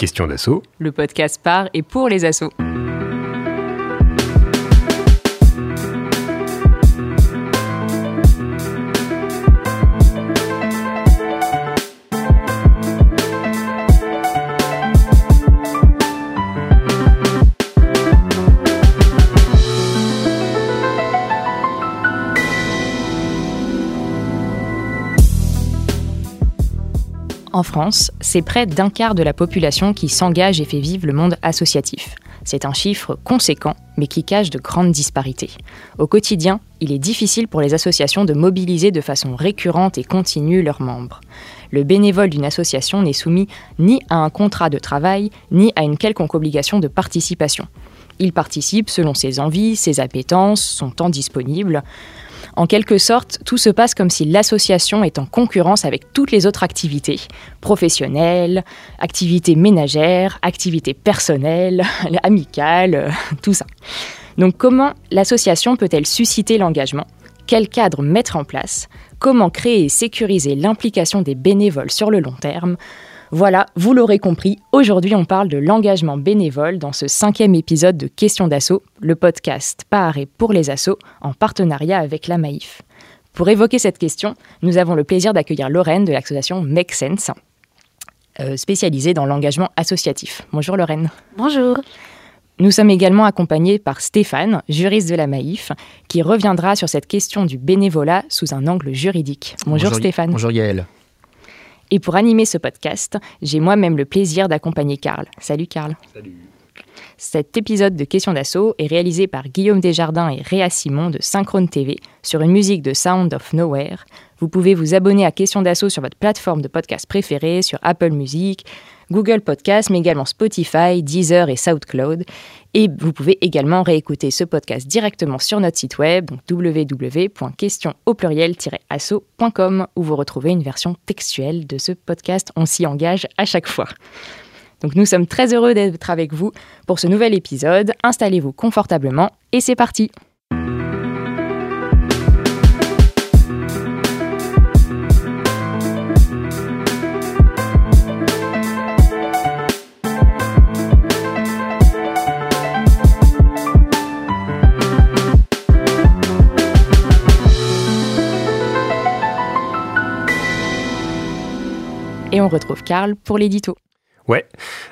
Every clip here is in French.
Question d'assaut. Le podcast par et pour les assauts. C'est près d'un quart de la population qui s'engage et fait vivre le monde associatif. C'est un chiffre conséquent, mais qui cache de grandes disparités. Au quotidien, il est difficile pour les associations de mobiliser de façon récurrente et continue leurs membres. Le bénévole d'une association n'est soumis ni à un contrat de travail, ni à une quelconque obligation de participation. Il participe selon ses envies, ses appétences, son temps disponible. En quelque sorte, tout se passe comme si l'association est en concurrence avec toutes les autres activités, professionnelles, activités ménagères, activités personnelles, amicales, tout ça. Donc comment l'association peut-elle susciter l'engagement? Quel cadre mettre en place? Comment créer et sécuriser l'implication des bénévoles sur le long terme? Voilà, vous l'aurez compris, aujourd'hui on parle de l'engagement bénévole dans ce cinquième épisode de Questions d'assaut, le podcast par et pour les assauts en partenariat avec la Maïf. Pour évoquer cette question, nous avons le plaisir d'accueillir Lorraine de l'association Make Sense, euh, spécialisée dans l'engagement associatif. Bonjour Lorraine. Bonjour. Nous sommes également accompagnés par Stéphane, juriste de la Maïf, qui reviendra sur cette question du bénévolat sous un angle juridique. Bonjour, Stéphane. Bonjour Yael. Et pour animer ce podcast, j'ai moi-même le plaisir d'accompagner Karl. Salut Karl. Salut. Cet épisode de Questions d'assaut est réalisé par Guillaume Desjardins et Réa Simon de Synchrone TV sur une musique de Sound of Nowhere. Vous pouvez vous abonner à Questions d'assaut sur votre plateforme de podcast préférée, sur Apple Music, Google Podcast, mais également Spotify, Deezer et SoundCloud. Et vous pouvez également réécouter ce podcast directement sur notre site web, donc www.question au pluriel-asso.com, où vous retrouvez une version textuelle de ce podcast. On s'y engage à chaque fois. Donc nous sommes très heureux d'être avec vous pour ce nouvel épisode. Installez-vous confortablement et c'est parti. On retrouve Karl pour l'édito. Ouais.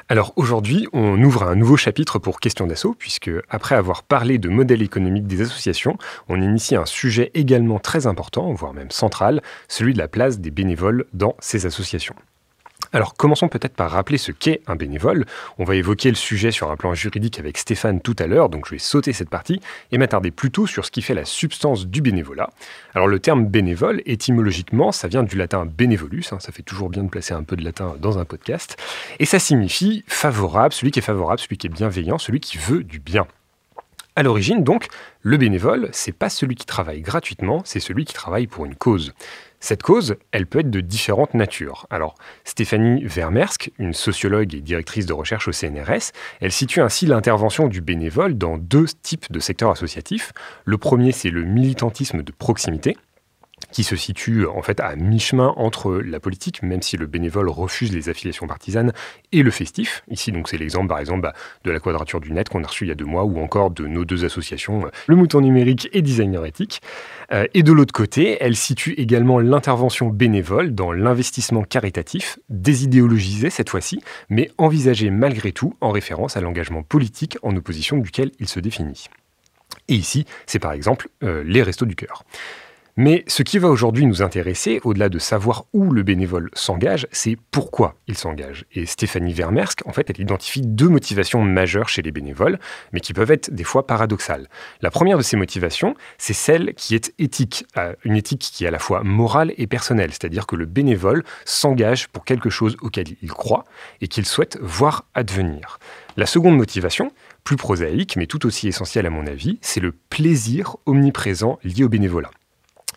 Alors aujourd'hui, on ouvre un nouveau chapitre pour Question d'assaut, puisque après avoir parlé de modèle économique des associations, on initie un sujet également très important, voire même central, celui de la place des bénévoles dans ces associations. Alors commençons peut-être par rappeler ce qu'est un bénévole. On va évoquer le sujet sur un plan juridique avec Stéphane tout à l'heure, donc je vais sauter cette partie et m'attarder plutôt sur ce qui fait la substance du bénévolat. Alors le terme bénévole, étymologiquement, ça vient du latin bénévolus, hein, ça fait toujours bien de placer un peu de latin dans un podcast, et ça signifie favorable, celui qui est favorable, celui qui est bienveillant, celui qui veut du bien. À l'origine, donc, le bénévole, c'est pas celui qui travaille gratuitement, c'est celui qui travaille pour une cause. Cette cause, elle peut être de différentes natures. Alors, Stéphanie Vermersk, une sociologue et directrice de recherche au CNRS, elle situe ainsi l'intervention du bénévole dans deux types de secteurs associatifs. Le premier, c'est le militantisme de proximité qui se situe en fait à mi-chemin entre la politique, même si le bénévole refuse les affiliations partisanes, et le festif. Ici, donc, c'est l'exemple, par exemple, bah, de la Quadrature du Net qu'on a reçu il y a deux mois, ou encore de nos deux associations, euh, le Mouton Numérique et Designer Éthique. Euh, et de l'autre côté, elle situe également l'intervention bénévole dans l'investissement caritatif, désidéologisé cette fois-ci, mais envisagé malgré tout en référence à l'engagement politique en opposition duquel il se définit. Et ici, c'est par exemple euh, les Restos du Cœur. Mais ce qui va aujourd'hui nous intéresser, au-delà de savoir où le bénévole s'engage, c'est pourquoi il s'engage. Et Stéphanie Vermersk, en fait, elle identifie deux motivations majeures chez les bénévoles, mais qui peuvent être des fois paradoxales. La première de ces motivations, c'est celle qui est éthique, une éthique qui est à la fois morale et personnelle, c'est-à-dire que le bénévole s'engage pour quelque chose auquel il croit et qu'il souhaite voir advenir. La seconde motivation, plus prosaïque, mais tout aussi essentielle à mon avis, c'est le plaisir omniprésent lié au bénévolat.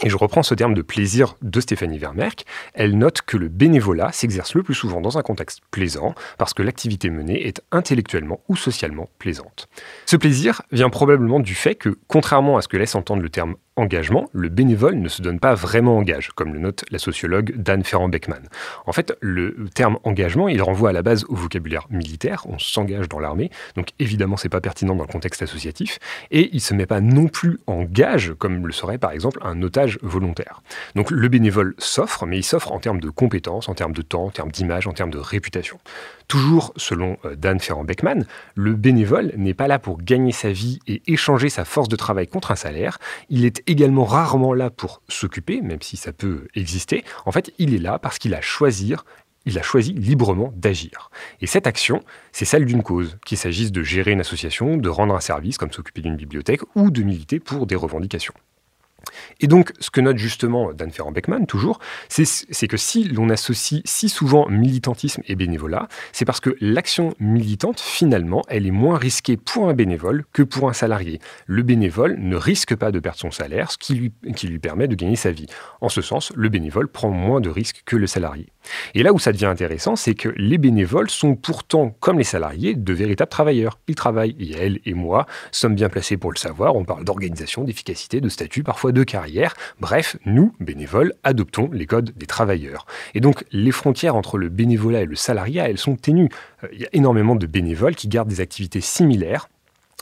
Et je reprends ce terme de plaisir de Stéphanie Vermerck. Elle note que le bénévolat s'exerce le plus souvent dans un contexte plaisant parce que l'activité menée est intellectuellement ou socialement plaisante. Ce plaisir vient probablement du fait que, contrairement à ce que laisse entendre le terme engagement, le bénévole ne se donne pas vraiment engage, comme le note la sociologue Dan Ferrand-Beckman. En fait, le terme engagement, il renvoie à la base au vocabulaire militaire, on s'engage dans l'armée, donc évidemment c'est pas pertinent dans le contexte associatif, et il se met pas non plus en gage, comme le serait par exemple un otage volontaire. Donc le bénévole s'offre, mais il s'offre en termes de compétences, en termes de temps, en termes d'image, en termes de réputation. Toujours selon euh, Dan Ferrand-Beckman, le bénévole n'est pas là pour gagner sa vie et échanger sa force de travail contre un salaire, il est également rarement là pour s'occuper, même si ça peut exister. En fait, il est là parce qu'il a choisi il a choisi librement d'agir. Et cette action, c'est celle d'une cause, qu'il s'agisse de gérer une association, de rendre un service, comme s'occuper d'une bibliothèque, ou de militer pour des revendications. Et donc, ce que note justement Dan Ferrand-Beckman, toujours, c'est que si l'on associe si souvent militantisme et bénévolat, c'est parce que l'action militante, finalement, elle est moins risquée pour un bénévole que pour un salarié. Le bénévole ne risque pas de perdre son salaire, ce qui lui, qui lui permet de gagner sa vie. En ce sens, le bénévole prend moins de risques que le salarié. Et là où ça devient intéressant, c'est que les bénévoles sont pourtant, comme les salariés, de véritables travailleurs. Ils travaillent, et elle et moi sommes bien placés pour le savoir. On parle d'organisation, d'efficacité, de statut, parfois de carrière. Bref, nous, bénévoles, adoptons les codes des travailleurs. Et donc, les frontières entre le bénévolat et le salariat, elles sont ténues. Euh, il y a énormément de bénévoles qui gardent des activités similaires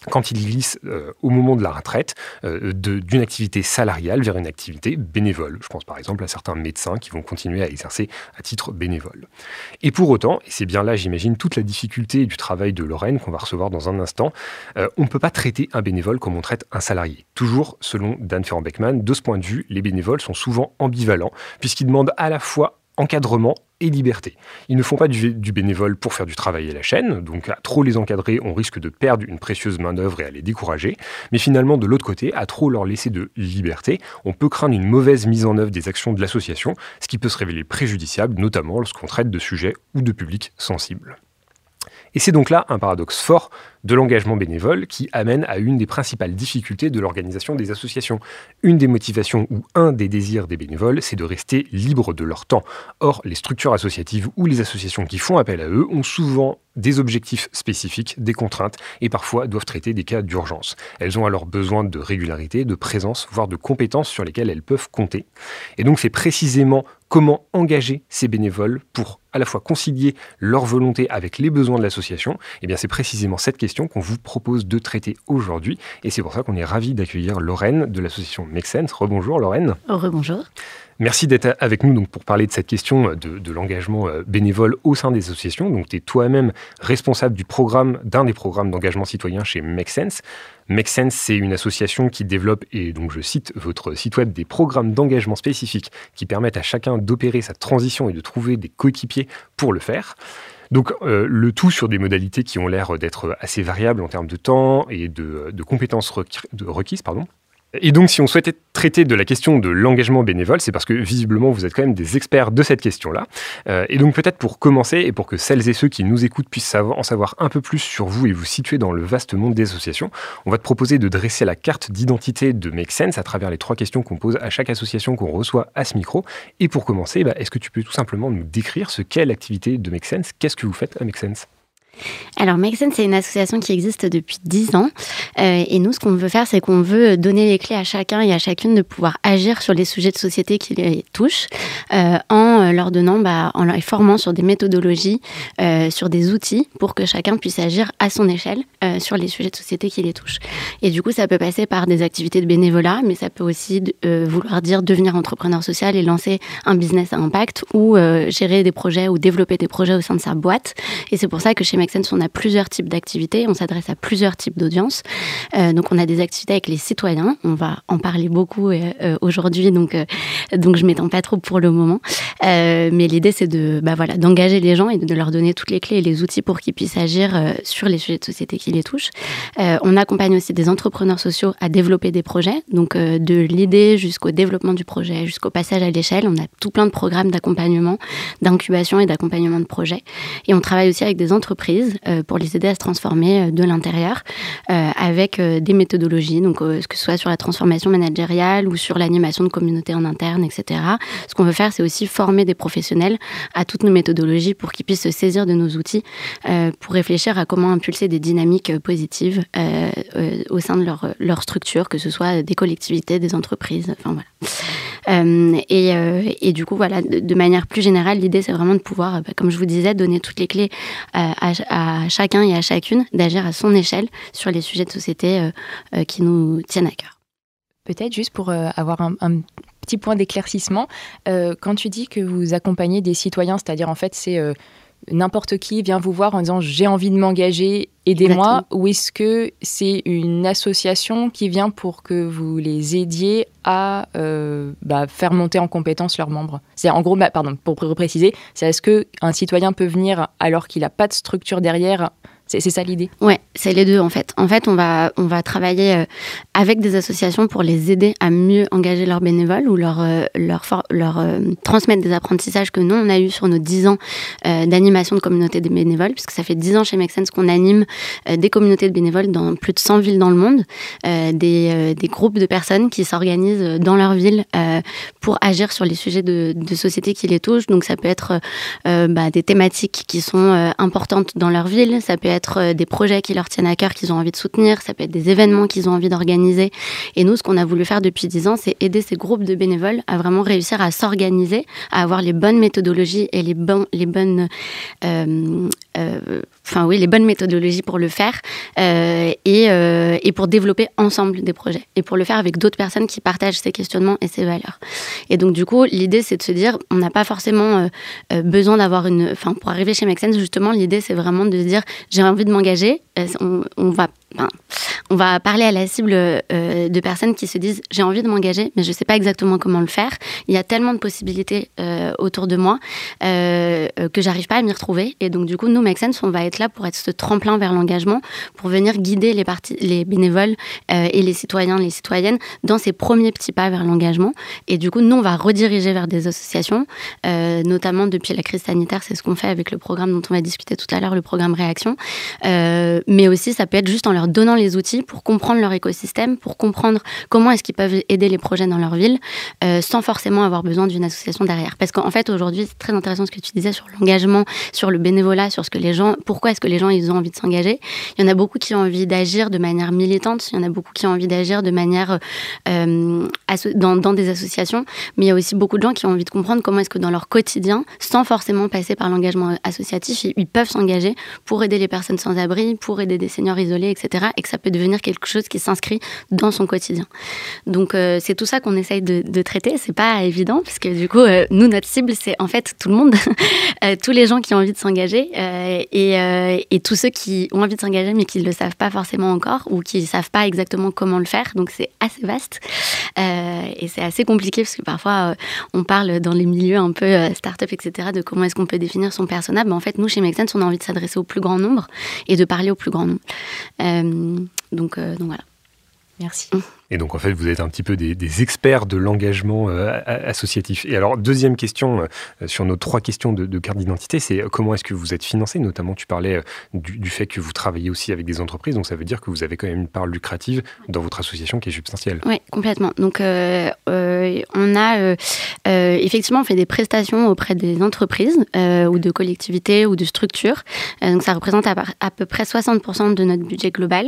quand il glisse euh, au moment de la retraite euh, d'une activité salariale vers une activité bénévole. Je pense par exemple à certains médecins qui vont continuer à exercer à titre bénévole. Et pour autant, et c'est bien là j'imagine toute la difficulté du travail de Lorraine qu'on va recevoir dans un instant, euh, on ne peut pas traiter un bénévole comme on traite un salarié. Toujours selon Dan Ferrand-Beckman, de ce point de vue, les bénévoles sont souvent ambivalents puisqu'ils demandent à la fois encadrement et liberté. Ils ne font pas du, bénévole pour faire du travail à la chaîne, donc à trop les encadrer, on risque de perdre une précieuse main-d'œuvre et à les décourager. Mais finalement, de l'autre côté, à trop leur laisser de liberté, on peut craindre une mauvaise mise en œuvre des actions de l'association, ce qui peut se révéler préjudiciable, notamment lorsqu'on traite de sujets ou de publics sensibles. Et c'est donc là un paradoxe fort de l'engagement bénévole qui amène à une des principales difficultés de l'organisation des associations. Une des motivations ou un des désirs des bénévoles, c'est de rester libres de leur temps. Or, les structures associatives ou les associations qui font appel à eux ont souvent des objectifs spécifiques, des contraintes et parfois doivent traiter des cas d'urgence. Elles ont alors besoin de régularité, de présence, voire de compétences sur lesquelles elles peuvent compter. Et donc c'est précisément comment engager ces bénévoles pour à la fois concilier leur volonté avec les besoins de l'association. Eh bien c'est précisément cette question qu'on vous propose de traiter aujourd'hui. Et c'est pour ça qu'on est ravi d'accueillir Lorraine de l'association Make Sense. Rebonjour Lorraine. Rebonjour. Merci d'être avec nous donc, pour parler de cette question de, l'engagement euh, bénévole au sein des associations. Donc, tu es toi-même responsable du programme, d'un des programmes d'engagement citoyen chez Make Sense. Make Sense, c'est une association qui développe, et donc je cite votre site web, des programmes d'engagement spécifiques qui permettent à chacun d'opérer sa transition et de trouver des coéquipiers pour le faire. Donc euh, le tout sur des modalités qui ont l'air d'être assez variables en termes de temps et de, compétences requises. Pardon. Et donc, si on souhaitait traiter de la question de l'engagement bénévole, c'est parce que visiblement, vous êtes quand même des experts de cette question-là. Euh, et donc, peut-être pour commencer, et pour que celles et ceux qui nous écoutent puissent en savoir un peu plus sur vous et vous situer dans le vaste monde des associations, on va te proposer de dresser la carte d'identité de Make Sense à travers les trois questions qu'on pose à chaque association qu'on reçoit à ce micro. Et pour commencer, bah, est-ce que tu peux tout simplement nous décrire ce qu'est l'activité de Make Sense? Qu'est-ce que vous faites à Make Sense? Alors, Make c'est une association qui existe depuis 10 ans. Euh, et nous, ce qu'on veut faire, c'est qu'on veut donner les clés à chacun et à chacune de pouvoir agir sur les sujets de société qui les touchent, euh, en leur donnant, bah, en les formant sur des méthodologies, euh, sur des outils, pour que chacun puisse agir à son échelle sur les sujets de société qui les touchent. Et du coup, ça peut passer par des activités de bénévolat, mais ça peut aussi vouloir dire devenir entrepreneur social et lancer un business à impact ou gérer des projets ou développer des projets au sein de sa boîte. Et c'est pour ça que chez Make on a plusieurs types d'activités, on s'adresse à plusieurs types d'audience. Euh, donc, on a des activités avec les citoyens. On va en parler beaucoup euh, euh, aujourd'hui, donc, donc je m'étends pas trop pour le moment. mais l'idée, c'est de, bah voilà, d'engager les gens et de leur donner toutes les clés et les outils pour qu'ils puissent agir sur les sujets de société qui les touchent. on accompagne aussi des entrepreneurs sociaux à développer des projets, donc de l'idée jusqu'au développement du projet, jusqu'au passage à l'échelle. On a tout plein de programmes d'accompagnement, d'incubation et d'accompagnement de projets. Et on travaille aussi avec des entreprises entreprises pour les aider à se transformer de l'intérieur avec des méthodologies, donc que ce soit sur la transformation managériale ou sur l'animation de communautés en interne, etc. Ce qu'on veut faire, c'est aussi former des professionnels à toutes nos méthodologies pour qu'ils puissent se saisir de nos outils pour réfléchir à comment impulser des dynamiques positives au sein de leur, structure, que ce soit des collectivités, des entreprises, enfin voilà. Euh, euh, et, du coup, voilà, de, manière plus générale, l'idée, c'est vraiment de pouvoir, bah, comme je vous disais, donner toutes les clés euh, à, chacun et à chacune d'agir à son échelle sur les sujets de société qui nous tiennent à cœur. Peut-être juste pour avoir un, un, petit point d'éclaircissement, quand tu dis que vous accompagnez des citoyens, c'est-à-dire en fait c'est n'importe qui vient vous voir en disant j'ai envie de m'engager, aidez-moi, ou est-ce que c'est une association qui vient pour que vous les aidiez à euh, bah, faire monter en compétence leurs membres? C'est en gros, bah, pardon, pour préciser, c'est est-ce qu'un citoyen peut venir alors qu'il n'a pas de structure derrière c'est ça l'idée Ouais, c'est les deux en fait. En fait, on va, on va travailler euh, avec des associations pour les aider à mieux engager leurs bénévoles ou leur, euh, leur, leur euh, transmettre des apprentissages que nous, on a eu sur nos 10 ans d'animation de communautés des bénévoles, puisque ça fait 10 ans chez Make qu'on anime des communautés de bénévoles dans plus de 100 villes dans le monde, des, des, groupes de personnes qui s'organisent dans leur ville pour agir sur les sujets de, de, société qui les touchent. Donc ça peut être bah, des thématiques qui sont importantes dans leur ville, ça peut être euh, des projets qui leur tiennent à cœur, qu'ils ont envie de soutenir, ça peut être des événements qu'ils ont envie d'organiser. Et nous, ce qu'on a voulu faire depuis dix ans, c'est aider ces groupes de bénévoles à vraiment réussir à s'organiser, à avoir les bonnes méthodologies et les, bon, les bonnes euh, enfin oui, les bonnes méthodologies pour le faire euh, et, euh, et, pour développer ensemble des projets et pour le faire avec d'autres personnes qui partagent ces questionnements et ces valeurs. Et donc du coup, l'idée c'est de se dire, on n'a pas forcément besoin d'avoir une, enfin pour arriver chez Make justement, l'idée c'est vraiment de se dire, j'ai envie de m'engager, on, on va on va parler à la cible euh, de personnes qui se disent j'ai envie de m'engager, mais je ne sais pas exactement comment le faire. Il y a tellement de possibilités euh, autour de moi euh, que j'arrive pas à m'y retrouver. Et donc, du coup, nous, Make Sense, on va être là pour être ce tremplin vers l'engagement, pour venir guider les, les bénévoles et les citoyens, les citoyennes dans ces premiers petits pas vers l'engagement. Et du coup, nous, on va rediriger vers des associations, notamment depuis la crise sanitaire, c'est ce qu'on fait avec le programme dont on va discuter tout à l'heure, le programme Réaction. mais aussi, ça peut être juste en leur donnant les outils pour comprendre leur écosystème, pour comprendre comment est-ce qu'ils peuvent aider les projets dans leur ville, euh, sans forcément avoir besoin d'une association derrière. Parce qu'en fait, aujourd'hui, c'est très intéressant ce que tu disais sur l'engagement, sur le bénévolat, sur ce que les gens, pourquoi est-ce que les gens ils ont envie de s'engager. Il y en a beaucoup qui ont envie d'agir de manière militante, il y en a beaucoup qui ont envie d'agir de manière euh, dans, dans, des associations, mais il y a aussi beaucoup de gens qui ont envie de comprendre comment est-ce que dans leur quotidien, sans forcément passer par l'engagement associatif, ils peuvent s'engager pour aider les personnes sans abri, pour aider des seniors isolés, etc et que ça peut devenir quelque chose qui s'inscrit dans son quotidien. Donc euh, c'est tout ça qu'on essaye de, de traiter. C'est pas évident parce que du coup, euh, nous notre cible c'est en fait tout le monde, euh, tous les gens qui ont envie de s'engager et, tous ceux qui ont envie de s'engager mais qui ne le savent pas forcément encore ou qui ne savent pas exactement comment le faire. Donc c'est assez vaste et c'est assez compliqué parce que parfois on parle dans les milieux un peu start-up etc de comment est-ce qu'on peut définir son persona. Mais en fait nous chez Make Sense on a envie de s'adresser au plus grand nombre et de parler au plus grand nombre. Donc, euh, donc voilà. Merci. Et donc, en fait, vous êtes un petit peu des, experts de l'engagement euh, associatif. Et alors, deuxième question euh, sur nos trois questions de, carte d'identité, c'est euh, comment est-ce que vous êtes financé? Notamment, tu parlais du, fait que vous travaillez aussi avec des entreprises, donc ça veut dire que vous avez quand même une part lucrative dans votre association qui est substantielle. Oui, complètement. Donc, on a effectivement, on fait des prestations auprès des entreprises ou de collectivités ou de structures. donc, ça représente à, à peu près 60% de notre budget global.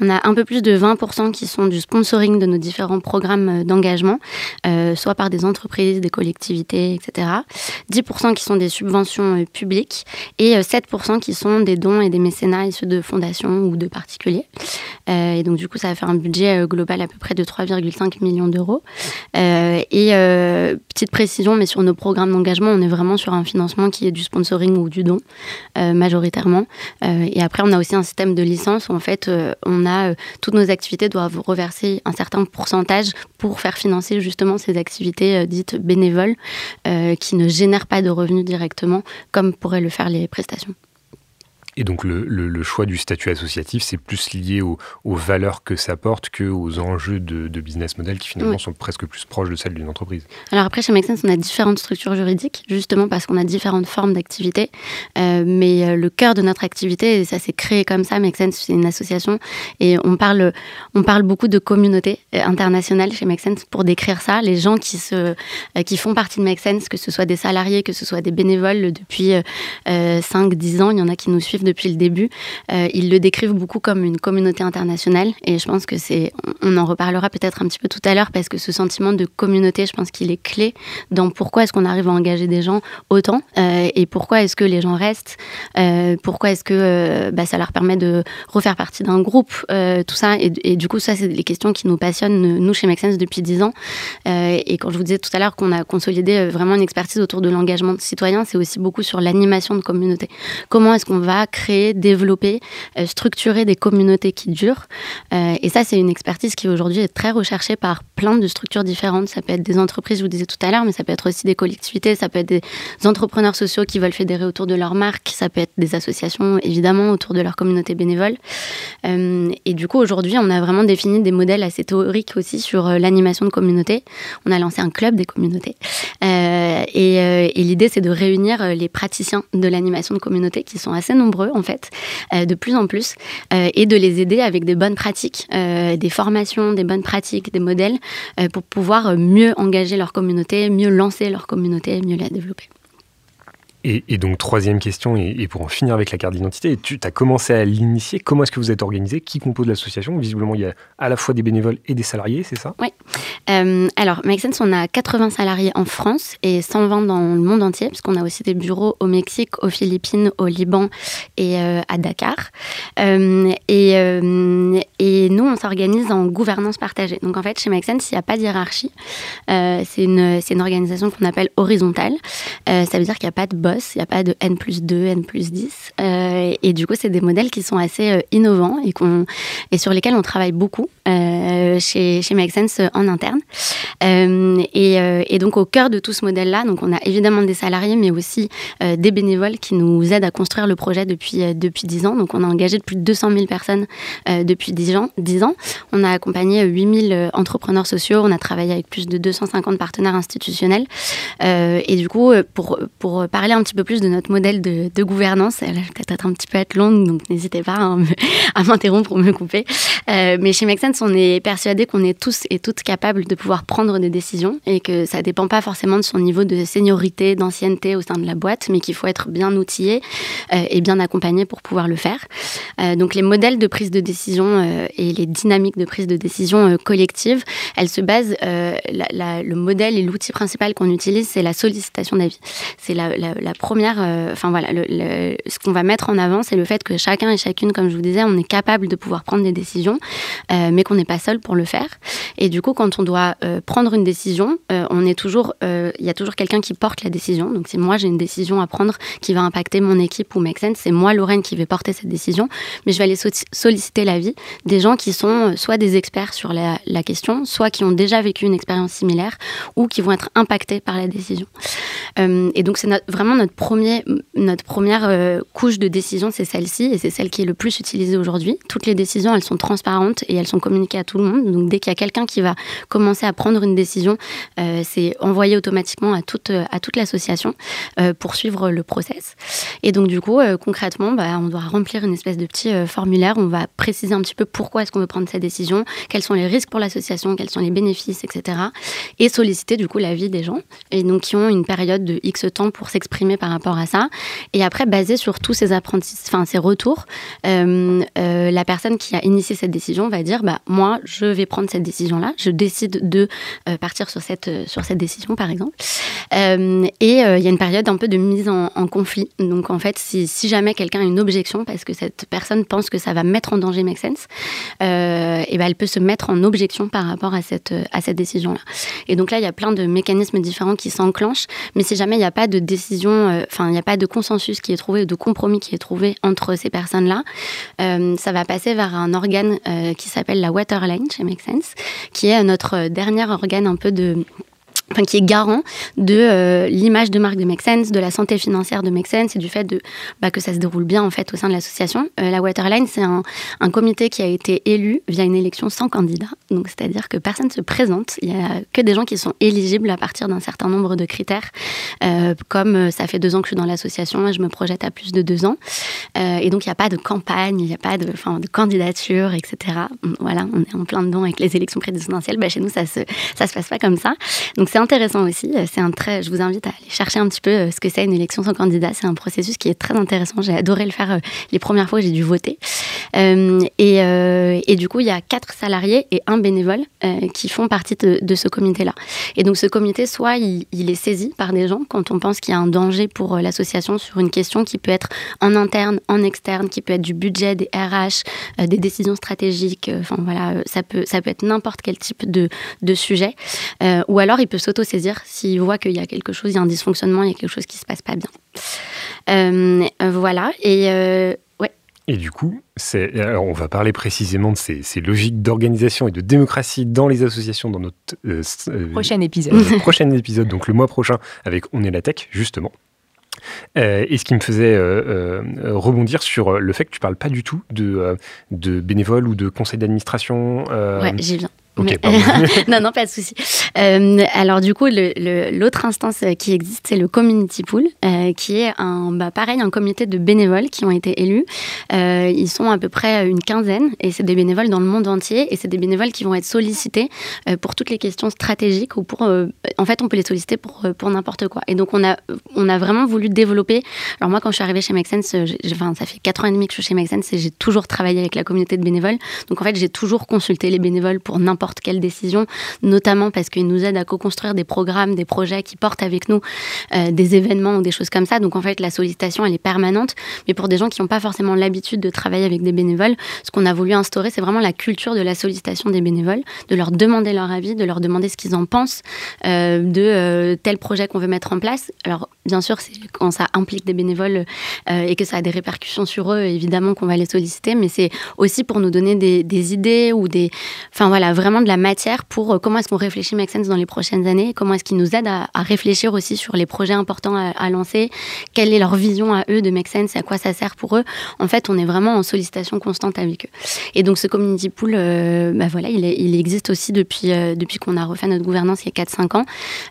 On a un peu plus de 20% qui sont du de nos différents programmes euh, d'engagement, euh, soit par des entreprises, des collectivités, etc. 10% qui sont des subventions euh, publiques et 7% qui sont des dons et des mécénats issus de fondations ou de particuliers. et donc du coup, ça va faire un budget global à peu près de 3,5 millions d'euros. et petite précision, mais sur nos programmes d'engagement, on est vraiment sur un financement qui est du sponsoring ou du don, majoritairement. et après, on a aussi un système de licence où en fait, on a toutes nos activités doivent reverser un certain pourcentage pour faire financer justement ces activités euh, dites bénévoles euh, qui ne génèrent pas de revenus directement comme pourraient le faire les prestations. Et donc le, choix du statut associatif, c'est plus lié aux, valeurs que ça porte qu'aux enjeux de, business model qui finalement sont presque plus proches de celles d'une entreprise. Alors après, chez Make Sense, on a différentes structures juridiques, justement parce qu'on a différentes formes d'activité. Euh, mais euh, le cœur de notre activité, et ça s'est créé comme ça, Make Sense, c'est une association. Et on parle, on parle beaucoup de communauté euh, internationale chez Make Sense pour décrire ça. Les gens qui, se, qui font partie de Make Sense, que ce soit des salariés, que ce soit des bénévoles depuis 5-10 ans, il y en a qui nous suivent depuis le début. Euh, ils le décrivent beaucoup comme une communauté internationale et je pense que c'est, on en reparlera peut-être un petit peu tout à l'heure parce que ce sentiment de communauté, je pense qu'il est clé dans pourquoi est-ce qu'on arrive à engager des gens autant euh, et pourquoi est-ce que les gens restent, euh, pourquoi est-ce que bah, ça leur permet de refaire partie d'un groupe, tout ça. Et, du coup, ça, c'est les questions qui nous passionnent, nous, chez Make Sense, depuis 10 ans. et quand je vous disais tout à l'heure qu'on a consolidé vraiment une expertise autour de l'engagement citoyen, c'est aussi beaucoup sur l'animation de communauté. Comment est-ce qu'on va créer, développer, euh, structurer des communautés qui durent. Euh, et ça, c'est une expertise qui aujourd'hui est très recherchée par plein de structures différentes. Ça peut être des entreprises, je vous disais tout à l'heure, mais ça peut être aussi des collectivités, ça peut être des entrepreneurs sociaux qui veulent fédérer autour de leur marque, ça peut être des associations, évidemment, autour de leur communauté bénévole. Euh, et du coup, aujourd'hui, on a vraiment défini des modèles assez théoriques aussi sur l'animation de communautés. On a lancé un club des communautés. et, et l'idée, c'est de réunir les praticiens de l'animation de communautés qui sont assez nombreux en fait, euh, de plus en plus, euh, et de les aider avec des bonnes pratiques, euh, des formations, des bonnes pratiques, des modèles, pour pouvoir mieux engager leur communauté, mieux lancer leur communauté, mieux la développer. Et, donc, troisième question, et, pour en finir avec la carte d'identité, tu as commencé à l'initier. Comment est-ce que vous êtes organisé? Qui compose l'association? Visiblement, il y a à la fois des bénévoles et des salariés, c'est ça? Oui. Euh, alors, Make Sense, on a 80 salariés en France et 120 dans le monde entier, puisqu'on a aussi des bureaux au Mexique, aux Philippines, au Liban et euh, à Dakar. Euh, et, nous, on s'organise en gouvernance partagée. Donc, en fait, chez Make Sense, il n'y a pas de hiérarchie. c'est une, une, organisation qu'on appelle horizontale. ça veut dire qu'il n'y a pas de il n'y a pas de N plus 2, N plus 10. Euh, et du coup, c'est des modèles qui sont assez euh, innovants et, qu'on, et sur lesquels on travaille beaucoup euh, chez, chez Make Sense en interne. Et, et, donc, au cœur de tout ce modèle-là, donc on a évidemment des salariés, mais aussi des bénévoles qui nous aident à construire le projet depuis, depuis 10 ans. Donc, on a engagé plus de 200 000 personnes depuis 10 ans, 10 ans. On a accompagné 8000 entrepreneurs sociaux. On a travaillé avec plus de 250 partenaires institutionnels. et du coup, pour, pour parler un petit peu plus de notre modèle de, gouvernance. Elle va peut-être un petit peu être longue, donc n'hésitez pas hein, à m'interrompre ou me couper. Euh, mais chez Make on est persuadé qu'on est tous et toutes capables de pouvoir prendre des décisions et que ça dépend pas forcément de son niveau de seniorité, d'ancienneté au sein de la boîte, mais qu'il faut être bien outillé euh, et bien accompagné pour pouvoir le faire. Euh, donc les modèles de prise de décision et les dynamiques de prise de décision collective, elles se basent, le modèle et l'outil principal qu'on utilise, c'est la sollicitation d'avis. C'est la première, euh, enfin voilà, ce qu'on va mettre en avant, c'est le fait que chacun et chacune, comme je vous disais, on est capable de pouvoir prendre des décisions, euh, mais qu'on n'est pas seul pour le faire. Et du coup, quand on doit euh, prendre une décision, on est toujours, il y a toujours quelqu'un qui porte la décision. Donc, si moi j'ai une décision à prendre qui va impacter mon équipe ou Make c'est moi, Lorraine, qui vais porter cette décision, mais je vais aller solliciter l'avis des gens qui sont soit des experts sur la, la question, soit qui ont déjà vécu une expérience similaire ou qui vont être impactés par la décision. et donc, c'est vraiment notre, premier, notre première euh, couche de décision, c'est celle-ci, et c'est celle qui est le plus utilisée aujourd'hui. Toutes les décisions, elles sont transparentes et elles sont communiquées à tout le monde. Donc dès qu'il y a quelqu'un qui va commencer à prendre une décision, euh, c'est envoyé automatiquement à toute, à toute l'association euh, pour suivre le process. Et donc du coup, concrètement, bah, on doit remplir une espèce de petit formulaire. On va préciser un petit peu pourquoi est-ce qu'on veut prendre cette décision, quels sont les risques pour l'association, quels sont les bénéfices, etc. Et solliciter du coup l'avis des gens, et donc qui ont une période de X temps pour s'exprimer par rapport à ça. Et après, basé sur tous ces apprentissages, enfin ces retours, euh, euh, la personne qui a initié cette décision va dire, bah moi, je vais prendre cette décision-là. Je décide de euh, partir sur cette sur cette décision, par exemple. et il y a une période un peu de mise en, conflit. Donc en fait, si, jamais quelqu'un a une objection parce que cette personne pense que ça va mettre en danger Make Sense, et ben elle peut se mettre en objection par rapport à cette à cette décision-là. Et donc là, il y a plein de mécanismes différents qui s'enclenchent. Mais si jamais il n'y a pas de décision euh, enfin, il n'y a pas de consensus qui est trouvé, de compromis qui est trouvé entre ces personnes-là, euh, ça va passer vers un organe euh, qui s'appelle la Waterline chez Make Sense, qui est notre dernier organe un peu de enfin, qui est garant de euh, l'image de marque de Make Sense, de la santé financière de Make Sense et du fait de, bah, que ça se déroule bien en fait au sein de l'association. Euh, la Waterline, c'est un, comité qui a été élu via une élection sans candidat. Donc, c'est-à-dire que personne se présente. Il n'y a que des gens qui sont éligibles à partir d'un certain nombre de critères. Euh, comme ça fait deux ans que je suis dans l'association je me projette à plus de deux ans. et donc, il n'y a pas de campagne, il n'y a pas de, candidature, etc. Voilà, on est en plein dedans avec les élections présidentielles. Bah, chez nous, ça se, se passe pas comme ça. Donc, intéressant aussi. C'est un très, je vous invite à aller chercher un petit peu euh, ce que c'est une élection sans candidat. C'est un processus qui est très intéressant. J'ai adoré le faire euh, les premières fois où j'ai dû voter. Euh, et, et, du coup, il y a quatre salariés et un bénévole qui font partie de, ce comité-là. Et donc, ce comité, soit il, est saisi par des gens quand on pense qu'il y a un danger pour l'association sur une question qui peut être en interne, en externe, qui peut être du budget, des RH, des décisions stratégiques. Enfin voilà, ça peut, ça peut être n'importe quel type de, de sujet. ou alors, il peut s'auto-saisir s'il voit qu'il y a quelque chose, il y a un dysfonctionnement, il y a quelque chose qui se passe pas bien. Euh, voilà. Et euh, ouais. Et du coup, alors on va parler précisément de ces, logiques d'organisation et de démocratie dans les associations dans notre euh, prochain épisode. prochain épisode, donc le mois prochain avec On est la tech, justement. et ce qui me faisait rebondir sur le fait que tu parles pas du tout de, de bénévoles ou de conseil d'administration. Ouais, j'y viens. non, non, pas de souci. Euh, alors du coup, l'autre instance qui existe, c'est le Community Pool, euh, qui est un, bah, pareil, un comité de bénévoles qui ont été élus. Euh, ils sont à peu près une quinzaine, et c'est des bénévoles dans le monde entier, et c'est des bénévoles qui vont être sollicités pour toutes les questions stratégiques ou pour, en fait, on peut les solliciter pour pour n'importe quoi. Et donc on a on a vraiment voulu développer. Alors moi, quand je suis arrivée chez Make Sense, enfin, ça fait quatre ans et demi que je suis chez Make Sense et j'ai toujours travaillé avec la communauté de bénévoles. Donc en fait, j'ai toujours consulté les bénévoles pour n'importe quelle décision, notamment parce qu'ils nous aident à co-construire des programmes, des projets qui portent avec nous euh, des événements ou des choses comme ça. Donc en fait, la sollicitation, elle est permanente. Mais pour des gens qui n'ont pas forcément l'habitude de travailler avec des bénévoles, ce qu'on a voulu instaurer, c'est vraiment la culture de la sollicitation des bénévoles, de leur demander leur avis, de leur demander ce qu'ils en pensent euh, de euh, tel projet qu'on veut mettre en place. Alors bien sûr, c'est quand ça implique des bénévoles et que ça a des répercussions sur eux, évidemment qu'on va les solliciter, mais c'est aussi pour nous donner des, des idées ou des... Enfin voilà, vraiment de la matière pour euh, comment est-ce qu'on réfléchit Make Sense dans les prochaines années, comment est-ce qu'ils nous aident à, réfléchir aussi sur les projets importants à, lancer, quelle est leur vision à eux de Make Sense à quoi ça sert pour eux. En fait, on est vraiment en sollicitation constante avec eux. Et donc ce community pool, euh, bah voilà, il, existe aussi depuis, euh, depuis qu'on a refait notre gouvernance il y a 4-5 ans.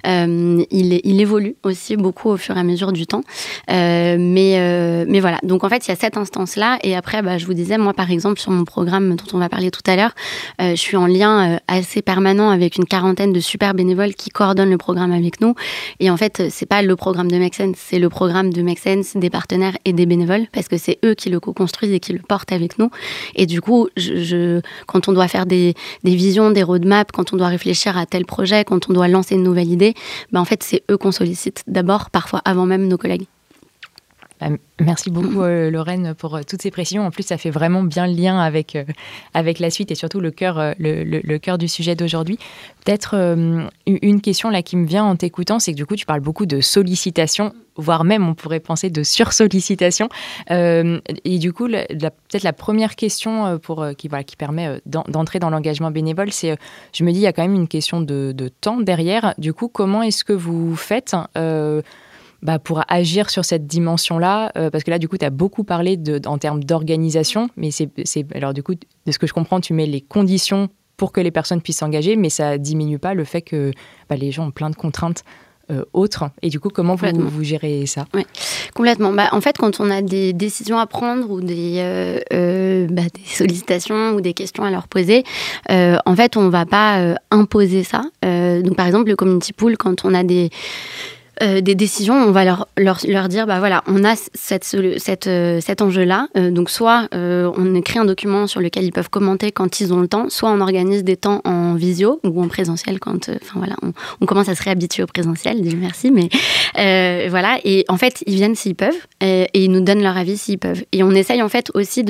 il, il, évolue aussi beaucoup au fur et à mesure du temps. mais, mais voilà, donc en fait, il y a cette instance-là. Et après, bah, je vous disais, moi par exemple, sur mon programme dont on va parler tout à l'heure, je suis en lien assez permanent avec une quarantaine de super bénévoles qui coordonnent le programme avec nous. Et en fait, c'est pas le programme de Make Sense, c'est le programme de Make Sense, des partenaires et des bénévoles, parce que c'est eux qui le co-construisent et qui le portent avec nous. Et du coup, quand on doit faire des, des, visions, des roadmaps, quand on doit réfléchir à tel projet, quand on doit lancer une nouvelle idée, ben en fait, c'est eux qu'on sollicite d'abord, parfois avant même nos collègues. Bah, merci beaucoup euh, Lorraine pour euh, toutes ces précisions. En plus, ça fait vraiment bien le lien avec, euh, avec la suite et surtout le cœur, le, le, cœur du sujet d'aujourd'hui. Peut-être une question là qui me vient en t'écoutant, c'est que du coup, tu parles beaucoup de sollicitation, voire même on pourrait penser de sursollicitation. et du coup, peut-être la première question pour, qui, voilà, qui permet d'entrer dans l'engagement bénévole, c'est, je me dis, il y a quand même une question de, de temps derrière. Du coup, comment est-ce que vous faites bah, pour agir sur cette dimension-là euh, Parce que là, du coup, tu as beaucoup parlé de, en termes d'organisation, mais c'est, alors du coup, de ce que je comprends, tu mets les conditions pour que les personnes puissent s'engager, mais ça diminue pas le fait que bah, les gens ont plein de contraintes. Euh, autres et du coup comment vous, vous gérez ça? Oui, complètement. Bah, en fait, quand on a des décisions à prendre ou des, euh, bah, des sollicitations ou des questions à leur poser, en fait, on va pas imposer ça. donc, par exemple, le community pool, quand on a des euh, des décisions, on va leur, leur, leur, dire, bah voilà, on a cette, cette, euh, cet enjeu-là. Euh, donc soit on écrit un document sur lequel ils peuvent commenter quand ils ont le temps, soit on organise des temps en visio ou en présentiel quand, enfin voilà, on, commence à se réhabituer au présentiel, Dieu merci, mais voilà. Et en fait, ils viennent s'ils peuvent et, ils nous donnent leur avis s'ils peuvent. Et on essaye en fait aussi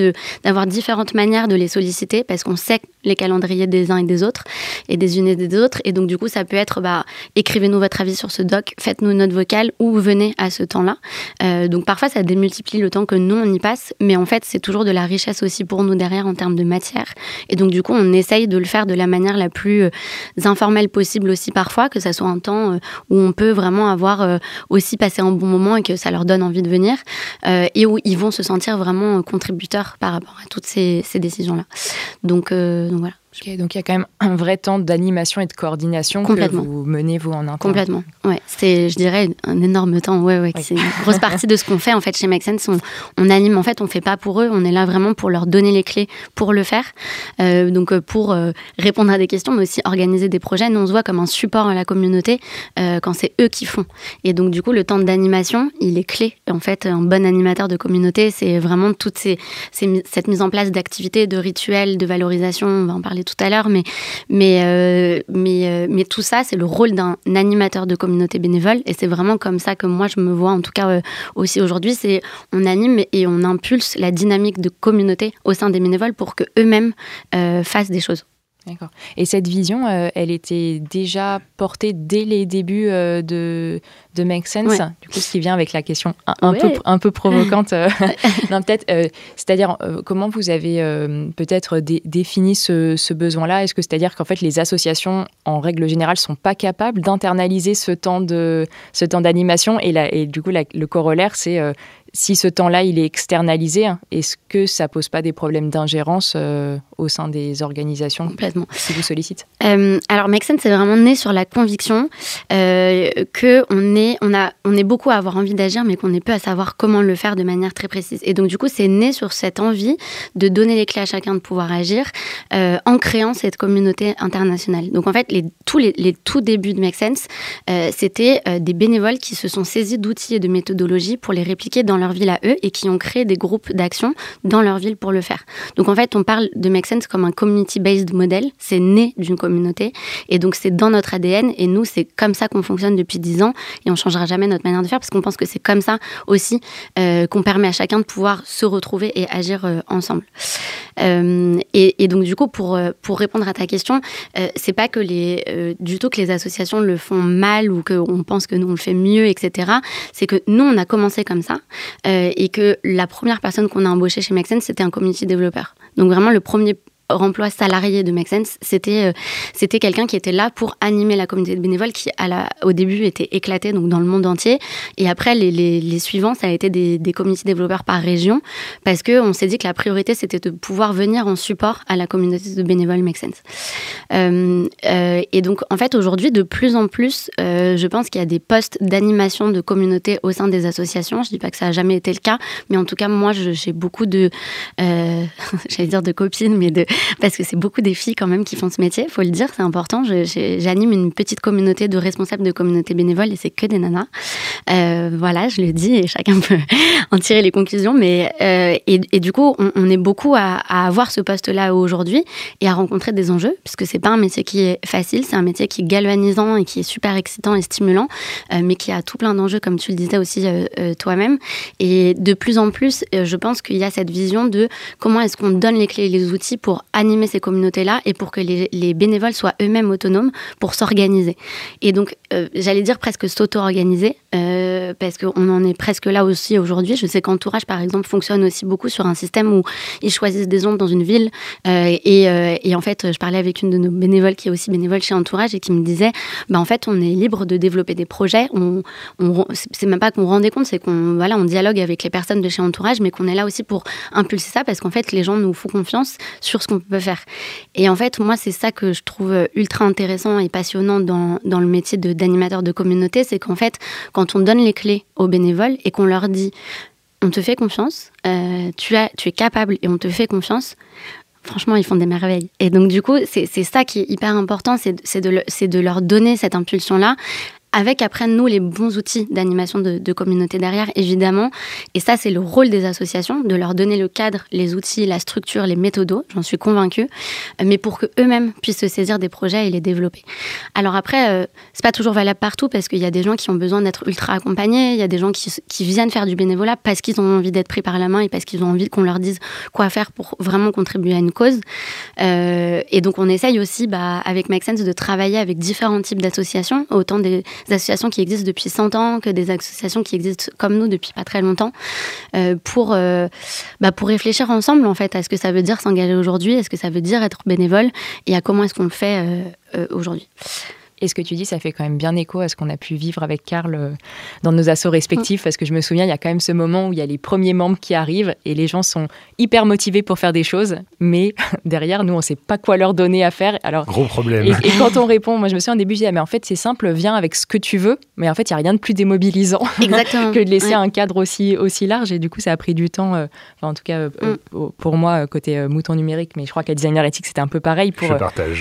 d'avoir différentes manières de les solliciter parce qu'on sait les calendriers des uns et des autres et des unes et des autres. Et donc du coup, ça peut être, bah, écrivez-nous votre avis sur ce doc, faites-nous une note vocale ou venez à ce temps-là. Euh, donc parfois, ça démultiplie le temps que nous, on y passe, mais en fait, c'est toujours de la richesse aussi pour nous derrière en termes de matière. Et donc, du coup, on essaye de le faire de la manière la plus euh, informelle possible aussi parfois, que ça soit un temps euh, où on peut vraiment avoir aussi passé un bon moment et que ça leur donne envie de venir, et où ils vont se sentir vraiment contributeurs par rapport à toutes ces, ces décisions-là. Donc, donc voilà donc il y a quand même un vrai temps d'animation et de coordination que vous menez vous en interne. Complètement. Ouais, c'est je dirais un énorme temps. Ouais, ouais, c'est une grosse partie de ce qu'on fait en fait chez Make Sense. On, anime en fait, on fait pas pour eux, on est là vraiment pour leur donner les clés pour le faire. Euh, donc euh, pour euh, répondre à des questions, mais aussi organiser des projets. Nous on se voit comme un support à la communauté quand c'est eux qui font. Et donc du coup le temps d'animation, il est clé. En fait, un bon animateur de communauté, c'est vraiment toute ces, cette mise en place d'activités, de rituels, de valorisation. On va en parler tout à l'heure, euh, euh, mais tout ça, c'est le rôle d'un animateur de communauté bénévole. Et c'est vraiment comme ça que moi, je me vois, en tout cas euh, aussi aujourd'hui, c'est on anime et on impulse la dynamique de communauté au sein des bénévoles pour que eux-mêmes fassent des choses. D'accord. Et cette vision, elle était déjà portée dès les débuts de, de Make Sense. Du coup, ce qui vient avec la question un, peu, un peu provocante. Euh, non, peut-être, euh, c'est-à-dire, euh, comment vous avez peut-être défini ce, besoin-là? Est-ce que c'est-à-dire qu'en fait, les associations, en règle générale, sont pas capables d'internaliser ce temps de ce temps d'animation? Et, et du coup, le corollaire, c'est si ce temps-là, il est externalisé, hein, est-ce que ça pose pas des problèmes d'ingérence au sein des organisations Complètement. qui vous sollicitent Alors, Make Sense, c'est vraiment né sur la conviction que on est on, a, on est beaucoup à avoir envie d'agir, mais qu'on est peu à savoir comment le faire de manière très précise. Et donc, du coup, c'est né sur cette envie de donner les clés à chacun de pouvoir agir euh, en créant cette communauté internationale. Donc, en fait, les, tous les, tout débuts de Make Sense, euh, c'était euh, des bénévoles qui se sont saisis d'outils et de méthodologies pour les répliquer dans leur ville à eux et qui ont créé des groupes d'action dans leur ville pour le faire. Donc, en fait, on parle de Make Sense comme un community-based model. C'est né d'une communauté. Et donc, c'est dans notre ADN. Et nous, c'est comme ça qu'on fonctionne depuis 10 ans. Et on changera jamais notre manière de faire parce qu'on pense que c'est comme ça aussi euh, qu'on permet à chacun de pouvoir se retrouver et agir euh, ensemble. Euh, et, donc du coup, pour pour répondre à ta question, c'est pas que les du tout que les associations le font mal ou qu'on pense que nous on le fait mieux, etc. C'est que nous on a commencé comme ça et que la première personne qu'on a embauchée chez Make c'était un community développeur. Donc vraiment le premier emploi salarié de Make Sense, c'était euh, c'était quelqu'un qui était là pour animer la communauté de bénévoles qui à la, au début était éclatée donc dans le monde entier et après les, les, les suivants ça a été des, des community développeurs par région parce que on s'est dit que la priorité c'était de pouvoir venir en support à la communauté de bénévoles Make Sense. Euh, euh, et donc en fait aujourd'hui de plus en plus euh, je pense qu'il y a des postes d'animation de communauté au sein des associations. Je dis pas que ça a jamais été le cas, mais en tout cas moi j'ai beaucoup de euh, j'allais dire de copines mais de parce que c'est beaucoup des filles quand même qui font ce métier, faut le dire, c'est important. J'anime une petite communauté de responsables de communautés bénévoles et c'est que des nanas. Euh, voilà, je le dis et chacun peut en tirer les conclusions. Mais euh, et, du coup, on, est beaucoup à, avoir ce poste-là aujourd'hui et à rencontrer des enjeux, puisque c'est pas un métier qui est facile, c'est un métier qui est galvanisant et qui est super excitant et stimulant, euh, mais qui a tout plein d'enjeux, comme tu le disais aussi toi-même. Et de plus en plus, je pense qu'il y a cette vision de comment est-ce qu'on donne les clés et les outils pour animer ces communautés-là et pour que les, bénévoles soient eux-mêmes autonomes pour s'organiser. Et donc, euh, j'allais dire presque s'auto-organiser, euh, parce qu'on en est presque là aussi aujourd'hui. Je sais qu'Entourage, par exemple, fonctionne aussi beaucoup sur un système où ils choisissent des ondes dans une ville. Euh, et, et, en fait, je parlais avec une de nos bénévoles qui est aussi bénévole chez Entourage et qui me disait, bah, en fait, on est libre de développer des projets. On, on c'est même pas qu'on rendait compte, c'est qu'on voilà, on dialogue avec les personnes de chez Entourage, mais qu'on est là aussi pour impulser ça parce qu'en fait, les gens nous font confiance sur ce qu'on peut faire. Et en fait, moi, c'est ça que je trouve ultra intéressant et passionnant dans, dans le métier d'animateur de, communauté, c'est qu'en fait, quand on donne les clés aux bénévoles et qu'on leur dit, on te fait confiance, euh, tu, as, tu es capable et on te fait confiance, franchement, ils font des merveilles. Et donc, du coup, c'est ça qui est hyper important, c'est de, de leur donner cette impulsion-là avec après nous les bons outils d'animation de, communauté derrière, évidemment. Et ça, c'est le rôle des associations, de leur donner le cadre, les outils, la structure, les méthodos, j'en suis convaincue, mais pour que eux-mêmes puissent se saisir des projets et les développer. Alors après, euh, c'est pas toujours valable partout parce qu'il y a des gens qui ont besoin d'être ultra accompagnés, il y a des gens qui, viennent faire du bénévolat parce qu'ils ont envie d'être pris par la main et parce qu'ils ont envie qu'on leur dise quoi faire pour vraiment contribuer à une cause. Euh, et donc on essaye aussi, bah, avec Make de travailler avec différents types d'associations, autant des associations qui existent depuis 100 ans, que des associations qui existent comme nous depuis pas très longtemps, pour, bah, pour réfléchir ensemble en fait à ce que ça veut dire s'engager aujourd'hui, à ce que ça veut dire être bénévole et à comment est-ce qu'on le fait aujourd'hui. Et ce que tu dis, ça fait quand même bien écho à ce qu'on a pu vivre avec Karl euh, dans nos assos respectifs, parce que je me souviens, il y a quand même ce moment où il y a les premiers membres qui arrivent et les gens sont hyper motivés pour faire des choses, mais derrière, nous, on ne sait pas quoi leur donner à faire. Alors, Gros problème. Et, quand on répond, moi je me souviens au début, je disais, mais en fait, c'est simple, viens avec ce que tu veux, mais en fait, il n'y a rien de plus démobilisant que de laisser un cadre aussi, aussi large. Et du coup, ça a pris du temps, euh, en tout cas euh, mm. pour moi, côté mouton numérique, mais je crois qu'à Designer Ethics, c'était un peu pareil pour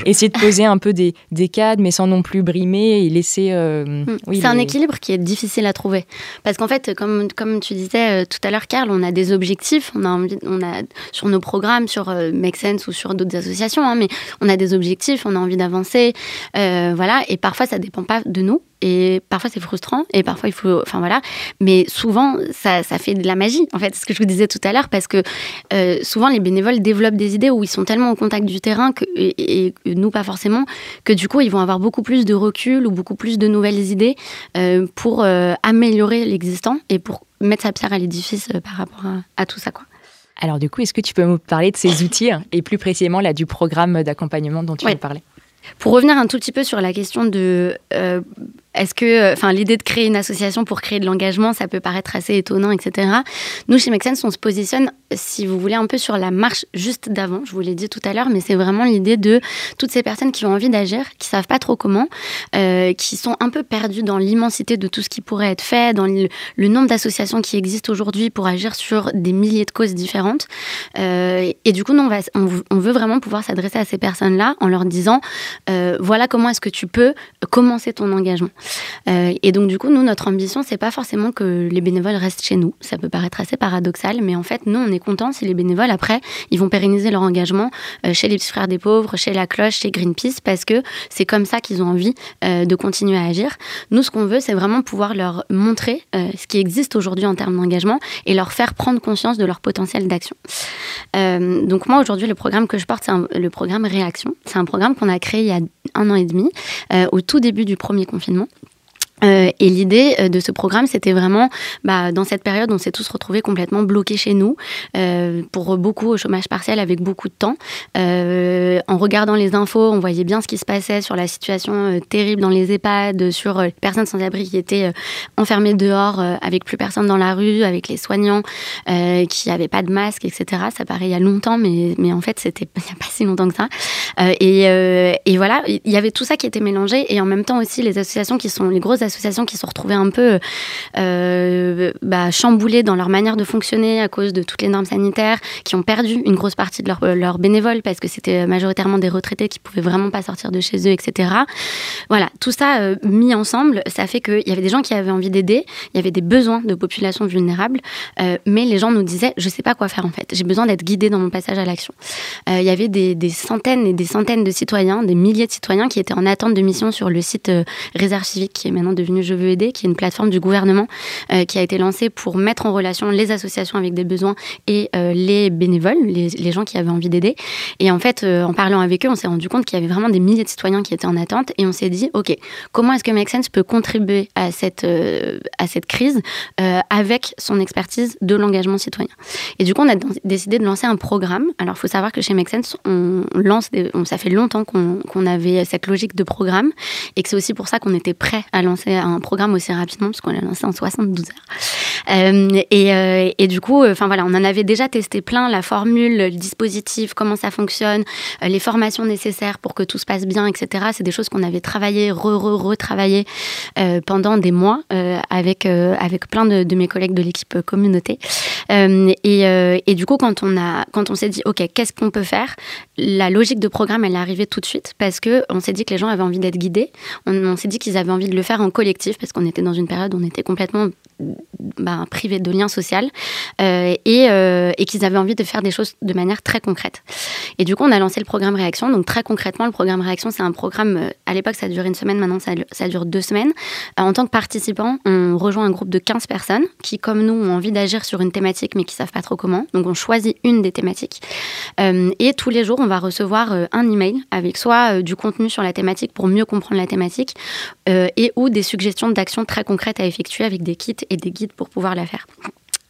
essayer de poser un peu des, des cadres, mais sans non plus brimer et laisser. Euh, hmm. c'est un équilibre qui est difficile à trouver. Parce qu'en fait, comme, comme tu disais euh, tout à l'heure, Karl, on a des objectifs. On a, on a sur nos programmes, sur euh, Make Sense ou sur d'autres associations, hein, mais on a des objectifs, on a envie d'avancer. voilà. Et parfois, ça dépend pas de nous et parfois c'est frustrant et parfois il faut enfin voilà. Mais souvent ça, ça, fait de la magie en fait. Ce que je vous disais tout à l'heure parce que euh, souvent les bénévoles développent des idées où ils sont tellement au contact du terrain que, et, nous pas forcément que du coup ils vont avoir beaucoup plus de recul ou beaucoup plus de nouvelles idées euh, pour euh, améliorer l'existant et pour mettre sa pierre à l'édifice par rapport à, tout ça quoi. Alors du coup est-ce que tu peux me parler de ces outils et plus précisément là du programme d'accompagnement dont tu ouais. parler pour revenir un tout petit peu sur la question de est-ce que, euh, enfin, l'idée de créer une association pour créer de l'engagement, ça peut paraître assez étonnant, etc. Nous, chez Make Sense, on se positionne, si vous voulez, un peu sur la marche juste d'avant. Je vous l'ai dit tout à l'heure, mais c'est vraiment l'idée de toutes ces personnes qui ont envie d'agir, qui savent pas trop comment, euh, qui sont un peu perdues dans l'immensité de tout ce qui pourrait être fait, dans le, nombre d'associations qui existent aujourd'hui pour agir sur des milliers de causes différentes. Euh, et du coup, on, va, on, veut vraiment pouvoir s'adresser à ces personnes-là en leur disant, voilà comment est-ce que tu peux commencer ton engagement. Euh, et donc, du coup, nous, notre ambition, c'est pas forcément que les bénévoles restent chez nous. Ça peut paraître assez paradoxal, mais en fait, nous, on est contents si les bénévoles, après, ils vont pérenniser leur engagement euh, chez les petits frères des pauvres, chez la cloche, chez Greenpeace, parce que c'est comme ça qu'ils ont envie euh, de continuer à agir. Nous, ce qu'on veut, c'est vraiment pouvoir leur montrer ce qui existe aujourd'hui en termes d'engagement et leur faire prendre conscience de leur potentiel d'action. donc, moi, aujourd'hui, le programme que je porte, c'est le programme Réaction. C'est un programme qu'on a créé il y a un an et demi, au tout début du premier confinement. Euh, et l'idée euh, de ce programme, c'était vraiment, bah, dans cette période, on s'est tous retrouvés complètement bloqués chez nous, euh, pour beaucoup au chômage partiel avec beaucoup de temps. en regardant les infos, on voyait bien ce qui se passait sur la situation terrible dans les EHPAD, sur les personnes sans abri qui étaient enfermées dehors, avec plus personne dans la rue, avec les soignants qui n'avaient pas de masque, etc. Ça paraît il y a longtemps, mais, en fait, c'était pas si longtemps que ça. Et, et, voilà, il y avait tout ça qui était mélangé, et en même temps aussi les associations qui sont les grosses associations qui se sont retrouvées un peu euh, bah, chamboulées dans leur manière de fonctionner à cause de toutes les normes sanitaires, qui ont perdu une grosse partie de leurs leur bénévoles parce que c'était majoritairement des retraités qui pouvaient vraiment pas sortir de chez eux, etc. Voilà, tout ça euh, mis ensemble, ça fait qu'il y avait des gens qui avaient envie d'aider, il y avait des besoins de populations vulnérables, euh, mais les gens nous disaient, je sais pas quoi faire en fait, j'ai besoin d'être guidé dans mon passage à l'action. il y avait des, des, centaines et des centaines de citoyens, des milliers de citoyens qui étaient en attente de mission sur le site Réserve civique, qui est maintenant devenu Je veux aider, qui est une plateforme du gouvernement euh, qui a été lancée pour mettre en relation les associations avec des besoins et euh, les bénévoles, les, gens qui avaient envie d'aider. Et en fait, euh, en parlant avec eux, on s'est rendu compte qu'il y avait vraiment des milliers de citoyens qui étaient en attente et on s'est dit, OK, comment est-ce que Make Sense peut contribuer à cette, à cette crise avec son expertise de l'engagement citoyen? Et du coup, on a décidé de lancer un programme. Alors, il faut savoir que chez Make Sense, on lance, ça fait longtemps qu'on avait cette logique de programme et que c'est aussi pour ça qu'on était prêt à lancer un programme aussi rapidement, puisqu'on l'a lancé en 72 heures. Euh, et, euh, et, du coup, enfin voilà, on en avait déjà testé plein, la formule, le dispositif, comment ça fonctionne, euh, les formations nécessaires pour que tout se passe bien, etc. C'est des choses qu'on avait travaillé, re, re, retravaillé pendant des mois avec, avec plein de, mes collègues de l'équipe communauté. Et, et du coup, quand on, a, quand on s'est dit, OK, qu'est-ce qu'on peut faire? La logique de programme, elle est arrivée tout de suite parce qu'on s'est dit que les gens avaient envie d'être guidés. On, s'est dit qu'ils avaient envie de le faire en collectif parce qu'on était dans une période où on était complètement bah, privés de liens sociaux euh, et, euh, et qu'ils avaient envie de faire des choses de manière très concrète. Et du coup, on a lancé le programme Réaction. Donc très concrètement, le programme Réaction, c'est un programme, euh, à l'époque, ça durait une semaine, maintenant ça, ça dure deux semaines. en tant que participant, on rejoint un groupe de 15 personnes qui, comme nous, ont envie d'agir sur une thématique mais qui savent pas trop comment. Donc on choisit une des thématiques. et tous les jours, on va recevoir un email avec soit du contenu sur la thématique pour mieux comprendre la thématique et ou des suggestions d'actions très concrètes à effectuer avec des kits et des guides pour pouvoir la faire.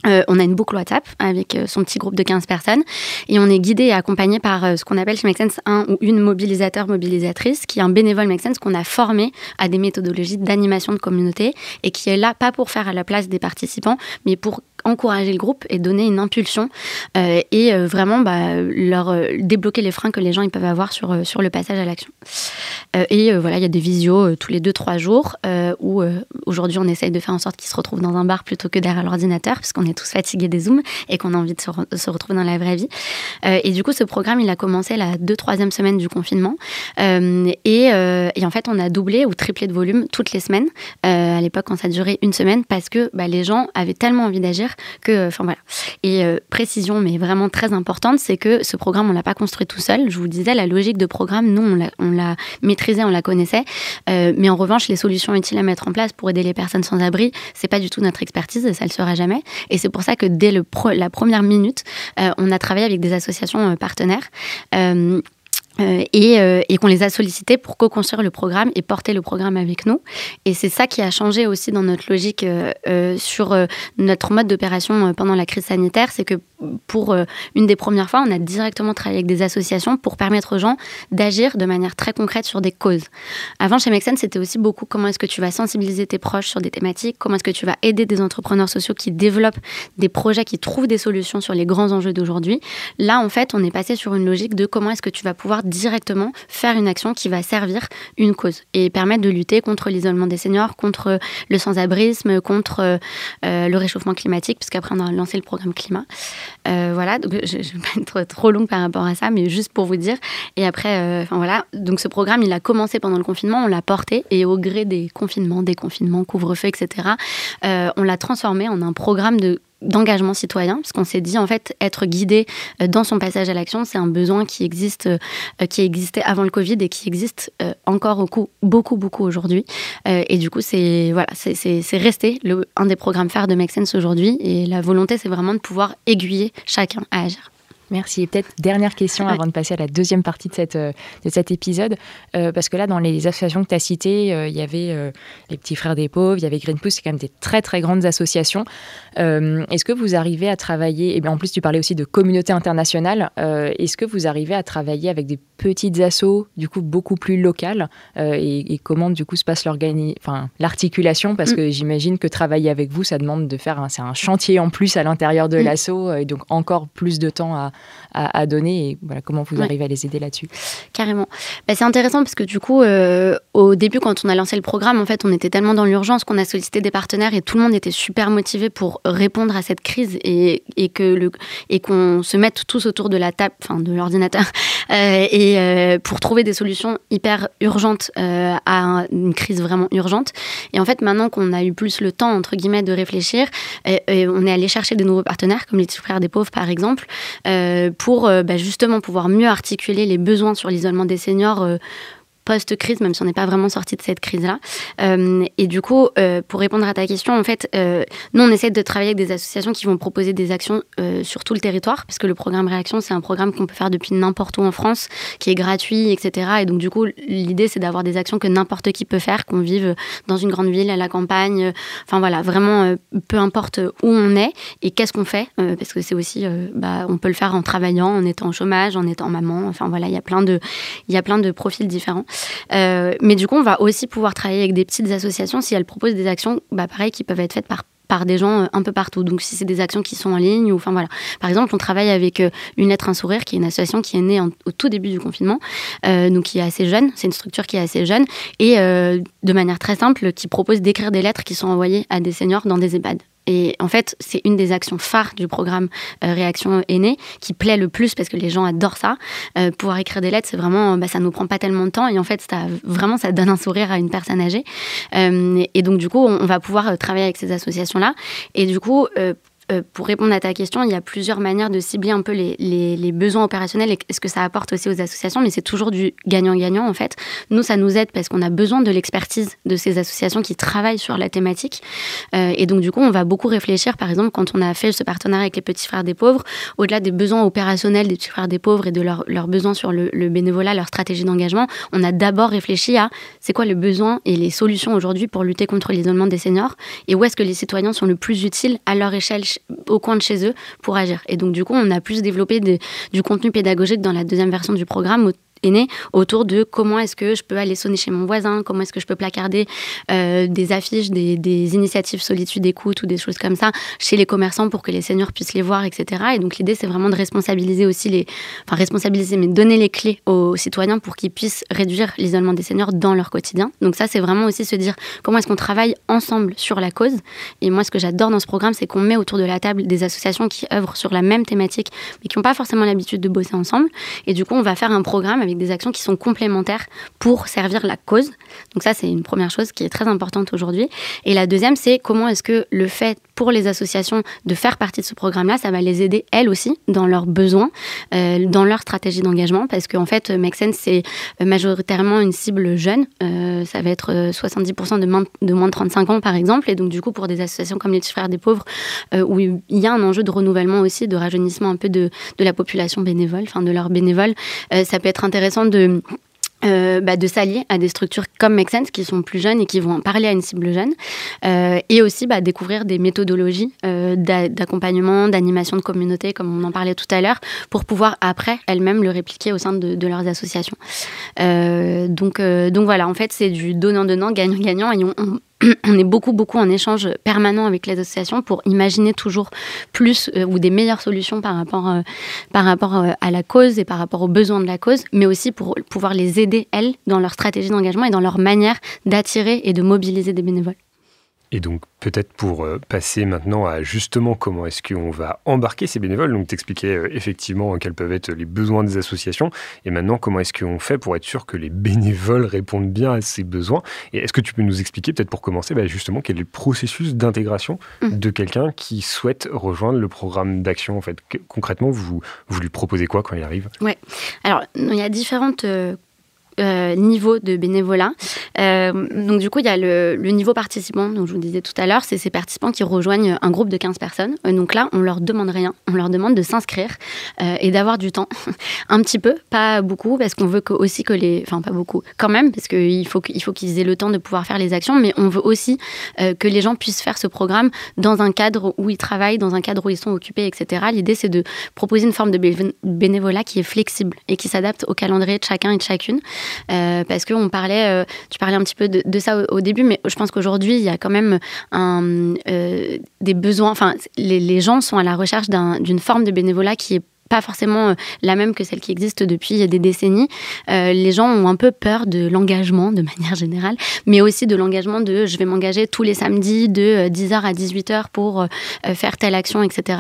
Euh, on a une boucle WhatsApp avec euh, son petit groupe de 15 personnes et on est guidé et accompagné par euh, ce qu'on appelle chez Make Sense un ou une mobilisateur, mobilisatrice, qui est un bénévole Make Sense qu'on a formé à des méthodologies d'animation de communauté et qui est là pas pour faire à la place des participants, mais pour encourager le groupe et donner une impulsion et vraiment bah, leur débloquer les freins que les gens ils peuvent avoir sur, sur le passage à l'action. et voilà, il y a des visios tous les deux trois jours où aujourd'hui on essaye de faire en sorte qu'ils se retrouvent dans un bar plutôt que derrière l'ordinateur parce qu'on est tous fatigués des zooms et qu'on a envie de se, retrouver dans la vraie vie. et du coup, ce programme il a commencé la deux troisième semaine du confinement et, et, en fait on a doublé ou triplé de volume toutes les semaines à l'époque quand ça durait une semaine parce que bah, les gens avaient tellement envie d'agir que, enfin voilà. Et euh, précision, mais vraiment très importante, c'est que ce programme, on l'a pas construit tout seul. Je vous disais, la logique de programme, nous, on l'a maîtrisée, on la connaissait. Euh, mais en revanche, les solutions utiles à mettre en place pour aider les personnes sans abri, c'est pas du tout notre expertise et ça le sera jamais. Et c'est pour ça que dès la première minute, euh, on a travaillé avec des associations partenaires. Euh, et, euh, et qu'on les a sollicités pour co-construire le programme et porter le programme avec nous. Et c'est ça qui a changé aussi dans notre logique euh, sur notre mode d'opération pendant la crise sanitaire, c'est que pour une des premières fois, on a directement travaillé avec des associations pour permettre aux gens d'agir de manière très concrète sur des causes. Avant, chez Mexen, c'était aussi beaucoup comment est-ce que tu vas sensibiliser tes proches sur des thématiques, comment est-ce que tu vas aider des entrepreneurs sociaux qui développent des projets, qui trouvent des solutions sur les grands enjeux d'aujourd'hui. Là, en fait, on est passé sur une logique de comment est-ce que tu vas pouvoir directement faire une action qui va servir une cause et permettre de lutter contre l'isolement des seniors, contre le sans-abrisme, contre euh, le réchauffement climatique, puisqu'après on a lancé le programme climat. Euh, voilà, donc je ne vais pas être trop longue par rapport à ça, mais juste pour vous dire. Et après, euh, voilà, donc ce programme, il a commencé pendant le confinement, on l'a porté et au gré des confinements, déconfinements, couvre-feu, etc., on l'a transformé en un programme de d'engagement citoyen, parce qu'on s'est dit en fait être guidé euh, dans son passage à l'action, c'est un besoin qui existe, euh, qui existait avant le Covid et qui existe euh, encore beaucoup, beaucoup, beaucoup aujourd'hui. Et du coup, c'est voilà, c'est resté le, un des programmes phares de Make Sense aujourd'hui. Et la volonté, c'est vraiment de pouvoir aiguiller chacun à agir. Merci. Et peut-être dernière question avant de passer à la deuxième partie de, cette, euh, de cet épisode. Euh, parce que là, dans les associations que tu as citées, euh, il y avait les Petits Frères des Pauvres, il y avait Greenpeace, c'est quand même des très très grandes associations. Est-ce que vous arrivez à travailler, et bien en plus tu parlais aussi de communauté internationale, est-ce que vous arrivez à travailler avec des petites assos, du coup beaucoup plus locales et, comment du coup se passe l'articulation? Parce que j'imagine que travailler avec vous, ça demande de faire, c'est un chantier en plus à l'intérieur de mm. l'asso, et donc encore plus de temps à, à, donner et voilà, comment vous arrivez à les aider là-dessus. Carrément. Bah, c'est intéressant parce que du coup, euh, au début, quand on a lancé le programme, en fait, on était tellement dans l'urgence qu'on a sollicité des partenaires et tout le monde était super motivé pour répondre à cette crise et, et que le, et qu'on se mette tous autour de la table, enfin de l'ordinateur, euh, et euh, pour trouver des solutions hyper urgentes à une crise vraiment urgente. Et en fait, maintenant qu'on a eu plus le temps entre guillemets de réfléchir, on est allé chercher de nouveaux partenaires comme les frères des pauvres par exemple. Euh, pour euh, bah, justement pouvoir mieux articuler les besoins sur l'isolement des seniors euh, post-crise, même si on n'est pas vraiment sorti de cette crise-là. Euh, et du coup, euh, pour répondre à ta question, en fait, euh, nous, on essaie de travailler avec des associations qui vont proposer des actions sur tout le territoire, parce que le programme Réaction, c'est un programme qu'on peut faire depuis n'importe où en France, qui est gratuit, etc. Et donc, du coup, l'idée, c'est d'avoir des actions que n'importe qui peut faire, qu'on vive dans une grande ville, à la campagne, enfin voilà, vraiment, peu importe où on est et qu'est-ce qu'on fait, parce que c'est aussi, bah, on peut le faire en travaillant, en étant au chômage, en étant maman, enfin voilà, il y a plein de, il y a plein de profils différents. Euh, mais du coup, on va aussi pouvoir travailler avec des petites associations si elles proposent des actions, bah, pareil, qui peuvent être faites par par des gens euh, un peu partout. Donc si c'est des actions qui sont en ligne ou enfin voilà. Par exemple, on travaille avec euh, une lettre un sourire qui est une association qui est née au tout début du confinement, donc qui est assez jeune. C'est une structure qui est assez jeune et de manière très simple qui propose d'écrire des lettres qui sont envoyées à des seniors dans des EHPAD. Et en fait, c'est une des actions phares du programme euh, Réaction Aînée qui plaît le plus parce que les gens adorent ça. Euh, pouvoir écrire des lettres, c'est vraiment, bah, ça nous prend pas tellement de temps et en fait, ça, vraiment, ça donne un sourire à une personne âgée. Euh, et donc, du coup, on, va pouvoir travailler avec ces associations-là. Et du coup, euh, pour répondre à ta question, il y a plusieurs manières de cibler un peu les, besoins opérationnels et ce que ça apporte aussi aux associations, mais c'est toujours du gagnant-gagnant en fait. Nous, ça nous aide parce qu'on a besoin de l'expertise de ces associations qui travaillent sur la thématique. Euh, et donc, du coup, on va beaucoup réfléchir, par exemple, quand on a fait ce partenariat avec les Petits Frères des Pauvres, au-delà des besoins opérationnels des Petits Frères des Pauvres et de leurs besoins sur le, le bénévolat, leur stratégie d'engagement, on a d'abord réfléchi à c'est quoi le besoin et les solutions aujourd'hui pour lutter contre l'isolement des seniors et où est-ce que les citoyens sont le plus utiles à leur échelle au coin de chez eux pour agir. Et donc, du coup, on a plus développé du contenu pédagogique dans la deuxième version du programme est né autour de comment est-ce que je peux aller sonner chez mon voisin, comment est-ce que je peux placarder euh, des affiches, des, des, initiatives solitude écoute ou des choses comme ça chez les commerçants pour que les seniors puissent les voir, etc. Et donc l'idée c'est vraiment de responsabiliser aussi les, enfin responsabiliser, mais donner les clés aux citoyens pour qu'ils puissent réduire l'isolement des seniors dans leur quotidien. Donc ça c'est vraiment aussi se dire comment est-ce qu'on travaille ensemble sur la cause. Et moi ce que j'adore dans ce programme c'est qu'on met autour de la table des associations qui œuvrent sur la même thématique mais qui n'ont pas forcément l'habitude de bosser ensemble. Et du coup on va faire un programme avec des actions qui sont complémentaires pour servir la cause. Donc ça, c'est une première chose qui est très importante aujourd'hui. Et la deuxième, c'est comment est-ce que le fait pour les associations de faire partie de ce programme-là, ça va les aider elles aussi dans leurs besoins, euh, dans leur stratégie d'engagement, parce qu'en fait, Make Sense, c'est majoritairement une cible jeune. Euh, ça va être 70% de moins, de moins de 35 ans, par exemple. Et donc, du coup, pour des associations comme les Petits Frères des Pauvres, euh, où il y a un enjeu de renouvellement aussi, de rajeunissement un peu de, de la population bénévole, enfin de leurs bénévoles, ça peut être intéressant de euh, bah, de s'allier à des structures comme Make Sense qui sont plus jeunes et qui vont parler à une cible jeune euh, et aussi bah, découvrir des méthodologies euh, d'accompagnement, d'animation de communauté comme on en parlait tout à l'heure pour pouvoir après elles-mêmes le répliquer au sein de, leurs associations. donc, donc voilà, en fait c'est du donnant-donnant, gagnant-gagnant est beaucoup, beaucoup en échange permanent avec les associations pour imaginer toujours plus euh, ou des meilleures solutions par rapport, euh, euh, à la cause et par rapport aux besoins de la cause, mais aussi pour pouvoir les aider, elles, dans leur stratégie d'engagement et dans leur manière d'attirer et de mobiliser des bénévoles. Et donc peut-être pour euh, passer maintenant à justement comment est-ce qu'on va embarquer ces bénévoles, donc t'expliquais euh, effectivement quels peuvent être les besoins des associations, et maintenant comment est-ce qu'on fait pour être sûr que les bénévoles répondent bien à ces besoins? Et est-ce que tu peux nous expliquer peut-être pour commencer bah, justement quel est le processus d'intégration mmh. de quelqu'un qui souhaite rejoindre le programme d'action en fait? Concrètement, vous, vous lui proposez quoi quand il arrive? Ouais, alors il y a différentes euh, euh, niveau de bénévolat. Euh, donc du coup, il y a le, niveau participant, dont je vous disais tout à l'heure, c'est ces participants qui rejoignent un groupe de 15 personnes. Euh, donc là, on leur demande rien, on leur demande de s'inscrire et d'avoir du temps, un petit peu, pas beaucoup, parce qu'on veut aussi que les, enfin pas beaucoup, quand même, parce qu'il faut qu'ils aient le temps de pouvoir faire les actions, mais on veut aussi que les gens puissent faire ce programme dans un cadre où ils travaillent, dans un cadre où ils sont occupés, etc. L'idée, c'est de proposer une forme de bénévolat qui est flexible et qui s'adapte au calendrier de chacun et de chacune. Euh, parce que on parlait, euh, tu parlais un petit peu de, ça au, début, mais je pense qu'aujourd'hui, il y a quand même euh, des besoins. Enfin, les, les, gens sont à la recherche d'une forme de bénévolat qui est pas forcément euh, la même que celle qui existe depuis des décennies. Euh, les gens ont un peu peur de l'engagement de manière générale, mais aussi de l'engagement de je vais m'engager tous les samedis de 10h euh, à 18h pour faire telle action, etc.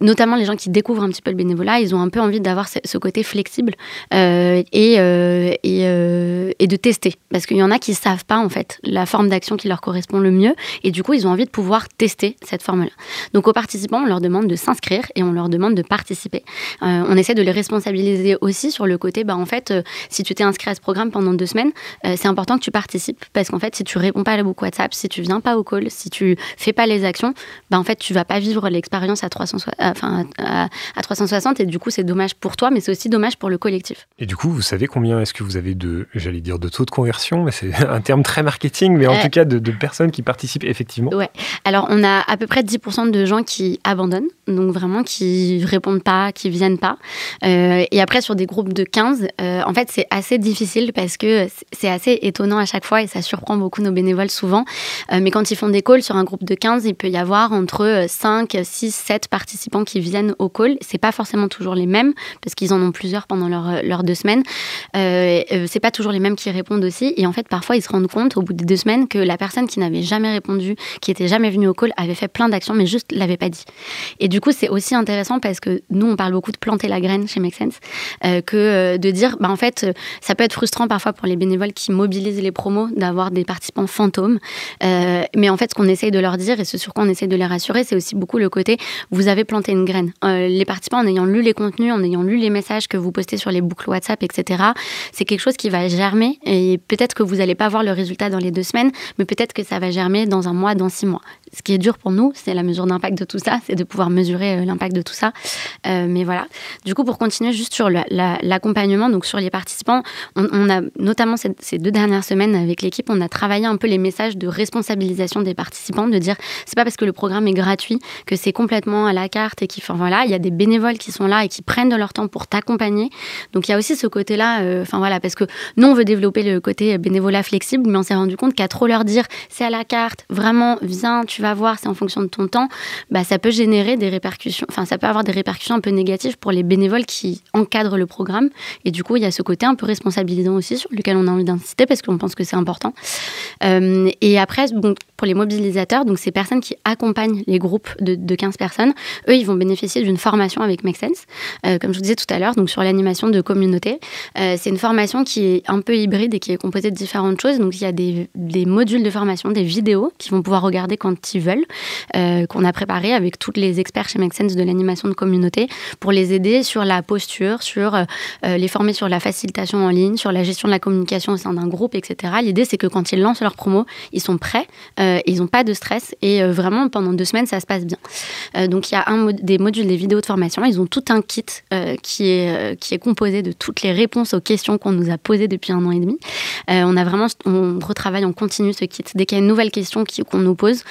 notamment les gens qui découvrent un petit peu le bénévolat, ils ont un peu envie d'avoir ce, côté flexible et, et, de tester. Parce qu'il y en a qui savent pas en fait la forme d'action qui leur correspond le mieux et du coup ils ont envie de pouvoir tester cette forme-là. Donc aux participants, on leur demande de s'inscrire et on leur demande de participer euh, on essaie de les responsabiliser aussi sur le côté, bah, en fait, euh, si tu t'es inscrit à ce programme pendant deux semaines, euh, c'est important que tu participes parce qu'en fait, si tu réponds pas à la boucle WhatsApp, si tu viens pas au call, si tu fais pas les actions, bah, en fait, tu vas pas vivre l'expérience à, 360, enfin, à, 360 et du coup, c'est dommage pour toi, mais c'est aussi dommage pour le collectif. Et du coup, vous savez combien est-ce que vous avez de, j'allais dire, de taux de conversion, mais c'est un terme très marketing, mais en tout cas de, de, personnes qui participent effectivement Ouais. Alors, on a à peu près 10% de gens qui abandonnent, donc vraiment qui répondent pas qui viennent pas. Euh, et après, sur des groupes de 15, euh, en fait, c'est assez difficile parce que c'est assez étonnant à chaque fois et ça surprend beaucoup nos bénévoles souvent. Euh, mais quand ils font des calls sur un groupe de 15, il peut y avoir entre 5, 6, 7 participants qui viennent au call. C'est pas forcément toujours les mêmes parce qu'ils en ont plusieurs pendant leurs leur deux semaines. c'est pas toujours les mêmes qui répondent aussi. Et en fait, parfois, ils se rendent compte au bout de deux semaines que la personne qui n'avait jamais répondu, qui était jamais venue au call, avait fait plein d'actions mais juste l'avait pas dit. Et du coup, c'est aussi intéressant parce que nous, on parle beaucoup de planter la graine chez Make Sense, que de dire, bah, en fait, ça peut être frustrant parfois pour les bénévoles qui mobilisent les promos d'avoir des participants fantômes. mais en fait, ce qu'on essaye de leur dire et ce sur quoi on essaye de les rassurer, c'est aussi beaucoup le côté, vous avez planté une graine. les participants, en ayant lu les contenus, en ayant lu les messages que vous postez sur les boucles WhatsApp, etc., c'est quelque chose qui va germer et peut-être que vous n'allez pas voir le résultat dans les deux semaines, mais peut-être que ça va germer dans un mois, dans six mois. Ce qui est dur pour nous, c'est la mesure d'impact de tout ça, c'est de pouvoir mesurer euh, l'impact de tout ça. Euh, mais voilà. Du coup, pour continuer juste sur l'accompagnement, donc sur les participants, on, a notamment ces, deux dernières semaines avec l'équipe, on a travaillé un peu les messages de responsabilisation des participants, de dire c'est pas parce que le programme est gratuit que c'est complètement à la carte et qui, enfin voilà, il y a des bénévoles qui sont là et qui prennent de leur temps pour t'accompagner. Donc il y a aussi ce côté-là, euh, enfin voilà, parce que nous on veut développer le côté bénévolat flexible, mais on s'est rendu compte qu'à trop leur dire c'est à la carte, vraiment viens, tu voir, c'est en fonction de ton temps, bah, ça peut générer des répercussions, enfin ça peut avoir des répercussions un peu négatives pour les bénévoles qui encadrent le programme. Et du coup, il y a ce côté un peu responsabilisant aussi sur lequel on a envie d'insister parce qu'on pense que c'est important. Euh, et après, pour les mobilisateurs, donc ces personnes qui accompagnent les groupes de, de 15 personnes, eux, ils vont bénéficier d'une formation avec Make Sense, euh, comme je vous disais tout à l'heure, donc sur l'animation de communauté. Euh, c'est une formation qui est un peu hybride et qui est composée de différentes choses. Donc il y a des, modules de formation, des vidéos qu'ils vont pouvoir regarder quand ils veulent, euh, qu'on a préparé avec tous les experts chez Make Sense de l'animation de communauté pour les aider sur la posture, sur euh, les former sur la facilitation en ligne, sur la gestion de la communication au sein d'un groupe, etc. L'idée, c'est que quand ils lancent leur promo, ils sont prêts, ils n'ont pas de stress et vraiment pendant deux semaines, ça se passe bien. donc il y a un, des modules, des vidéos de formation. Ils ont tout un kit qui, est, qui est composé de toutes les réponses aux questions qu'on nous a posées depuis un an et demi. on a vraiment, on retravaille en continu ce kit. Dès qu'il y a une nouvelle question qu'on nous pose,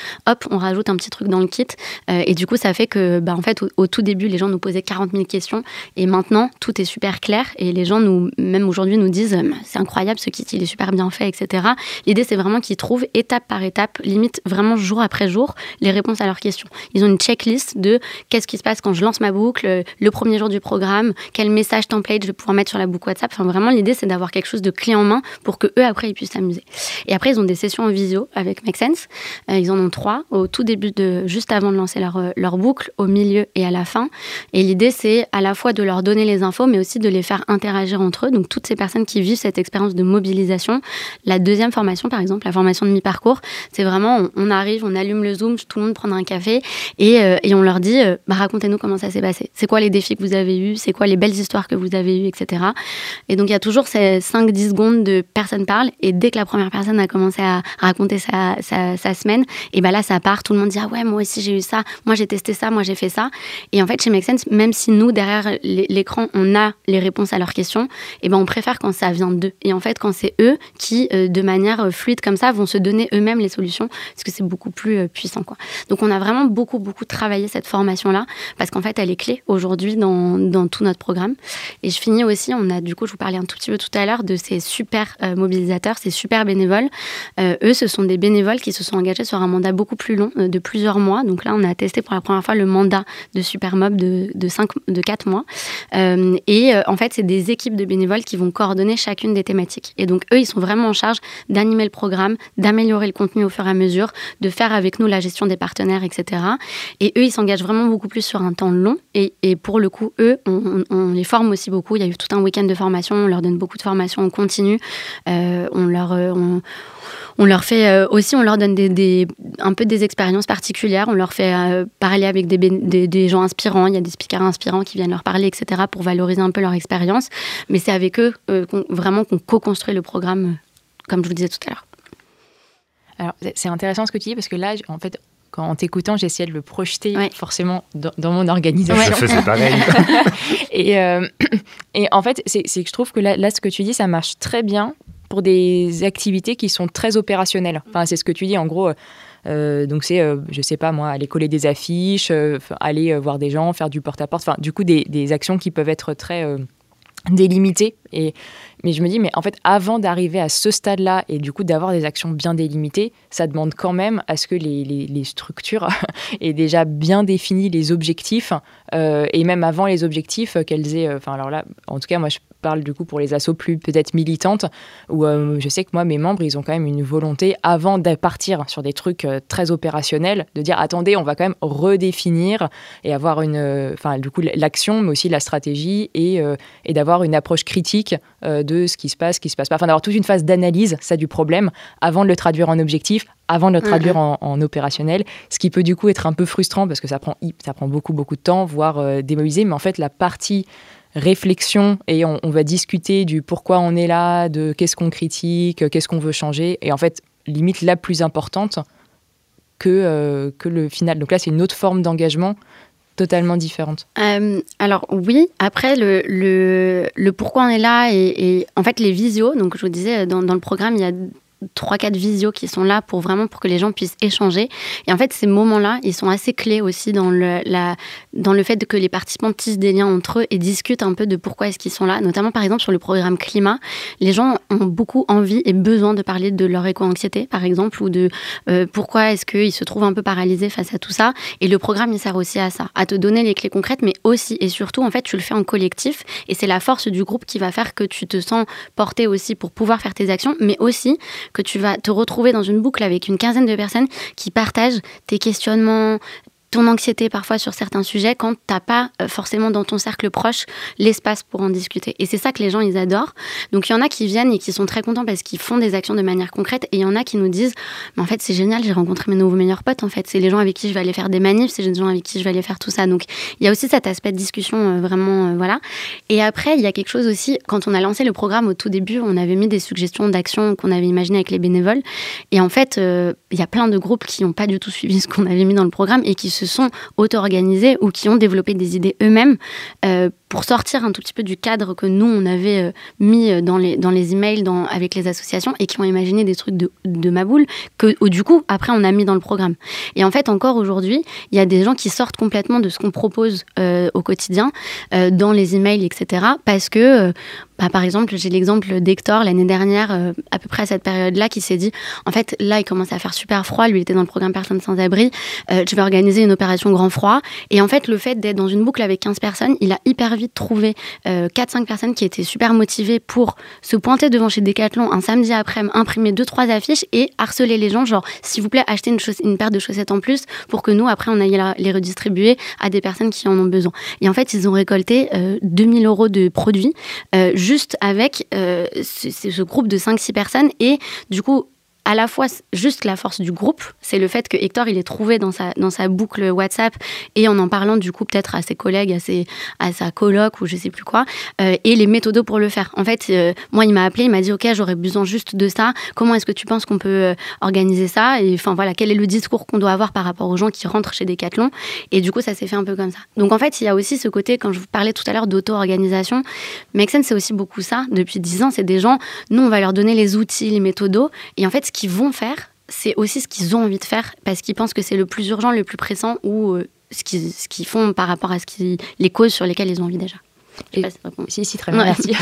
on rajoute un petit truc dans le kit. Euh, et du coup, ça fait que, bah, en fait, au, tout début, les gens nous posaient 40 000 questions. Et maintenant, tout est super clair. Et les gens, nous, même aujourd'hui, nous disent euh, c'est incroyable, ce kit, il est super bien fait, etc. L'idée, c'est vraiment qu'ils trouvent étape par étape, limite vraiment jour après jour, les réponses à leurs questions. Ils ont une checklist de qu'est-ce qui se passe quand je lance ma boucle, le premier jour du programme, quel message template je vais pouvoir mettre sur la boucle WhatsApp. Enfin, vraiment, l'idée, c'est d'avoir quelque chose de clé en main pour que eux, après, ils puissent s'amuser. Et après, ils ont des sessions en visio avec Make Sense. Euh, ils en ont trois au tout début de, juste avant de lancer leur, euh, leur boucle, au milieu et à la fin. Et l'idée, c'est à la fois de leur donner les infos, mais aussi de les faire interagir entre eux. Donc, toutes ces personnes qui vivent cette expérience de mobilisation. La deuxième formation, par exemple, la formation de mi-parcours, c'est vraiment, on, arrive, on allume le Zoom, tout le monde prend un café et, euh, et on leur dit, bah, racontez-nous comment ça s'est passé. C'est quoi les défis que vous avez eus? C'est quoi les belles histoires que vous avez eues, etc. Et donc, il y a toujours ces 5-10 secondes de personne parle. Et dès que la première personne a commencé à raconter sa, sa, semaine, et ben là, ça part. Tout le monde dit Ah ouais, moi aussi j'ai eu ça, moi j'ai testé ça, moi j'ai fait ça. Et en fait, chez Make Sense, même si nous, derrière l'écran, on a les réponses à leurs questions, et ben on préfère quand ça vient d'eux. Et en fait, quand c'est eux qui, euh, de manière euh, fluide comme ça, vont se donner eux-mêmes les solutions, parce que c'est beaucoup plus euh, puissant. Quoi. Donc, on a vraiment beaucoup, beaucoup travaillé cette formation-là, parce qu'en fait, elle est clé aujourd'hui dans, dans, tout notre programme. Et je finis aussi, on a du coup, je vous parlais un tout petit peu tout à l'heure de ces super mobilisateurs, ces super bénévoles. eux, ce sont des bénévoles qui se sont engagés sur un mandat beaucoup plus long, de plusieurs mois. Donc là, on a testé pour la première fois le mandat de Supermob de, de, 5, de 4 mois. Euh, et euh, en fait, c'est des équipes de bénévoles qui vont coordonner chacune des thématiques. Et donc, eux, ils sont vraiment en charge d'animer le programme, d'améliorer le contenu au fur et à mesure, de faire avec nous la gestion des partenaires, etc. Et eux, ils s'engagent vraiment beaucoup plus sur un temps long. Et, et pour le coup, eux, on, les forme aussi beaucoup. Il y a eu tout un week-end de formation. On leur donne beaucoup de formation en continu. Euh, on leur... On, on leur fait euh, aussi, on leur donne des, un peu des expériences particulières. On leur fait euh, parler avec des, des, gens inspirants. Il y a des speakers inspirants qui viennent leur parler, etc., pour valoriser un peu leur expérience. Mais c'est avec eux euh, vraiment qu'on co-construit le programme, comme je vous disais tout à l'heure. Alors, c'est intéressant ce que tu dis parce que là, en fait, quand, en t'écoutant, j'essayais de le projeter forcément dans, mon organisation. Ouais. c'est pareil. et, et, en fait, c'est que je trouve que là, là, ce que tu dis, ça marche très bien pour des activités qui sont très opérationnelles. Enfin, c'est ce que tu dis, en gros. Euh, donc c'est, euh, je sais pas moi, aller coller des affiches, euh, aller voir des gens, faire du porte-à-porte, enfin du coup des, actions qui peuvent être très délimitées. Et, mais je me dis, mais en fait, avant d'arriver à ce stade-là et du coup d'avoir des actions bien délimitées, ça demande quand même à ce que les, les, structures aient déjà bien défini les objectifs et même avant les objectifs qu'elles aient. Enfin alors là, en tout cas, moi je parle du coup pour les assos plus peut-être militantes, où je sais que moi, mes membres, ils ont quand même une volonté, avant de partir sur des trucs très opérationnels, de dire attendez, on va quand même redéfinir et avoir une, enfin du coup l'action, mais aussi la stratégie et, et d'avoir une approche critique de ce qui se passe, ce qui se passe pas, enfin d'avoir toute une phase d'analyse, ça du problème, avant de le traduire en objectif, avant de le traduire en, opérationnel, ce qui peut du coup être un peu frustrant parce que ça prend, ça prend beaucoup, beaucoup de temps, voire euh, démobiliser. Mais en fait, la partie réflexion et on, va discuter du pourquoi on est là, de qu'est-ce qu'on critique, qu'est-ce qu'on veut changer, et en fait, limite la plus importante que, euh, que le final. Donc là, c'est une autre forme d'engagement totalement différente. Euh, alors oui, après le, le, pourquoi on est là et, en fait les visios, donc je vous disais dans, dans le programme il y a trois quatre visios qui sont là pour vraiment pour que les gens puissent échanger. Et en fait ces moments-là ils sont assez clés aussi dans le la dans le fait que les participants tissent des liens entre eux et discutent un peu de pourquoi est-ce qu'ils sont là. Notamment par exemple sur le programme climat les gens ont beaucoup envie et besoin de parler de leur éco-anxiété par exemple ou de euh, pourquoi est-ce qu'ils se trouvent un peu paralysés face à tout ça. Et le programme il sert aussi à ça à te donner les clés concrètes mais aussi et surtout en fait tu le fais en collectif et c'est la force du groupe qui va faire que tu te sens porté aussi pour pouvoir faire tes actions mais aussi que tu vas te retrouver dans une boucle avec une quinzaine de personnes qui partagent tes questionnements, ton anxiété parfois sur certains sujets quand t'as pas euh, forcément dans ton cercle proche l'espace pour en discuter. Et c'est ça que les gens ils adorent. Donc il y en a qui viennent et qui sont très contents parce qu'ils font des actions de manière concrète et il y en a qui nous disent mais en fait c'est génial j'ai rencontré mes nouveaux meilleurs potes en fait c'est les gens avec qui je vais aller faire des manifs c'est les gens avec qui je vais aller faire tout ça donc il y a aussi cet aspect de discussion euh, vraiment euh, voilà. Et après il y a quelque chose aussi quand on a lancé le programme au tout début on avait mis des suggestions d'actions qu'on avait imaginées avec les bénévoles et en fait il y a plein de groupes qui n'ont pas du tout suivi ce qu'on avait mis dans le programme et qui se sont auto-organisés ou qui ont développé des idées eux-mêmes euh, pour sortir un tout petit peu du cadre que nous, on avait euh, mis euh, dans les, dans les emails avec les associations et qui ont imaginé des trucs de, de ma boule que du coup, après, on a mis dans le programme. Et en fait, encore aujourd'hui, il y a des gens qui sortent complètement de ce qu'on propose au quotidien dans les emails, etc. Parce que bah, par exemple, j'ai l'exemple d'Hector l'année dernière, euh, à peu près à cette période-là, qui s'est dit, en fait, là, il commençait à faire super froid. Lui, était dans le programme Personnes sans abri. Euh, je vais organiser une opération grand froid. Et en fait, le fait d'être dans une boucle avec 15 personnes, il a hyper vite trouvé euh, 4-5 personnes qui étaient super motivées pour se pointer devant chez Decathlon un samedi après, imprimer deux trois affiches et harceler les gens, genre, s'il vous plaît, achetez une, paire de chaussettes en plus pour que nous, après, on aille les redistribuer à des personnes qui en ont besoin. Et en fait, ils ont récolté 2000 euros de produits juste avec euh, ce, groupe de 5-6 personnes. Et du coup, à la fois juste la force du groupe, c'est le fait que Hector il est trouvé dans sa, dans sa boucle WhatsApp et en en parlant du coup peut-être à ses collègues, à, ses, à sa coloc ou je sais plus quoi, euh, et les méthodos pour le faire. En fait, euh, moi il m'a appelé, il m'a dit ok j'aurais besoin juste de ça, comment est-ce que tu penses qu'on peut euh, organiser ça? Et enfin voilà, quel est le discours qu'on doit avoir par rapport aux gens qui rentrent chez Decathlon? Et du coup ça s'est fait un peu comme ça. Donc en fait il y a aussi ce côté, quand je vous parlais tout à l'heure d'auto-organisation, Mexen c'est aussi beaucoup ça. Depuis 10 ans c'est des gens, nous on va leur donner les outils, les méthodos, et en fait ce qu'ils vont faire, c'est aussi ce qu'ils ont envie de faire parce qu'ils pensent que c'est le plus urgent, le plus pressant ou euh, ce qu'ils font par rapport à ce qui, les causes sur lesquelles ils ont envie déjà. Et, si, si, très bien, merci.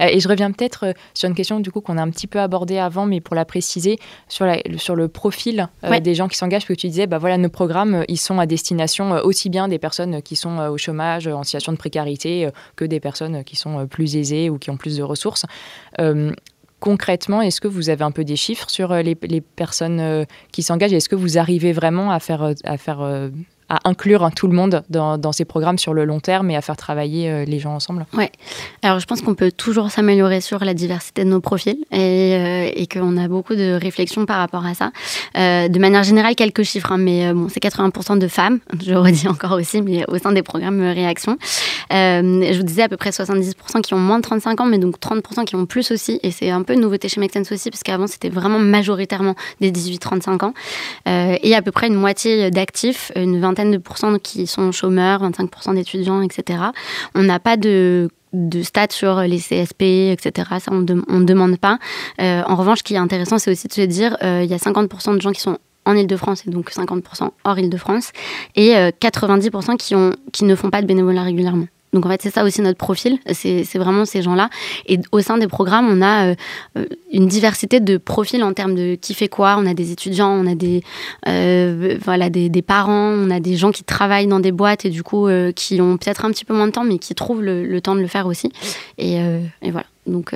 Euh, et je reviens peut-être euh, sur une question du coup qu'on a un petit peu abordée avant, mais pour la préciser, sur, la, sur le profil des gens qui s'engagent, parce que tu disais, bah voilà, nos programmes, ils sont à destination aussi bien des personnes qui sont au chômage, en situation de précarité, que des personnes qui sont plus aisées ou qui ont plus de ressources concrètement, est-ce que vous avez un peu des chiffres sur euh, les, personnes euh, qui s'engagent? Est-ce que vous arrivez vraiment à faire, euh, à faire à inclure tout le monde dans, ces programmes sur le long terme et à faire travailler euh, les gens ensemble Ouais. Alors je pense qu'on peut toujours s'améliorer sur la diversité de nos profils et, euh, qu'on a beaucoup de réflexions par rapport à ça. Euh, de manière générale, quelques chiffres, hein, mais bon, c'est 80% de femmes, je redis encore aussi, mais au sein des programmes réaction. je vous disais à peu près 70% qui ont moins de 35 ans, mais donc 30% qui ont plus aussi. Et c'est un peu une nouveauté chez Make aussi, parce qu'avant c'était vraiment majoritairement des 18-35 ans. et à peu près une moitié d'actifs, une vingtaine de pourcents qui sont chômeurs, 25% d'étudiants, etc. On n'a pas de de stats sur les CSP, etc. Ça, on ne demande pas. Euh, en revanche, ce qui est intéressant, c'est aussi de se dire, euh, il y a 50% de gens qui sont en Ile-de-France et donc 50% hors Ile-de-France et 90% euh, qui, ont, qui ne font pas de bénévolat régulièrement. Donc en fait, c'est ça aussi notre profil, c'est vraiment ces gens-là. Et au sein des programmes, on a une diversité de profils en termes de qui fait quoi. On a des étudiants, on a des, voilà, des, des, parents, on a des gens qui travaillent dans des boîtes et du coup qui ont peut-être un petit peu moins de temps, mais qui trouvent le, temps de le faire aussi. Et, et voilà. Donc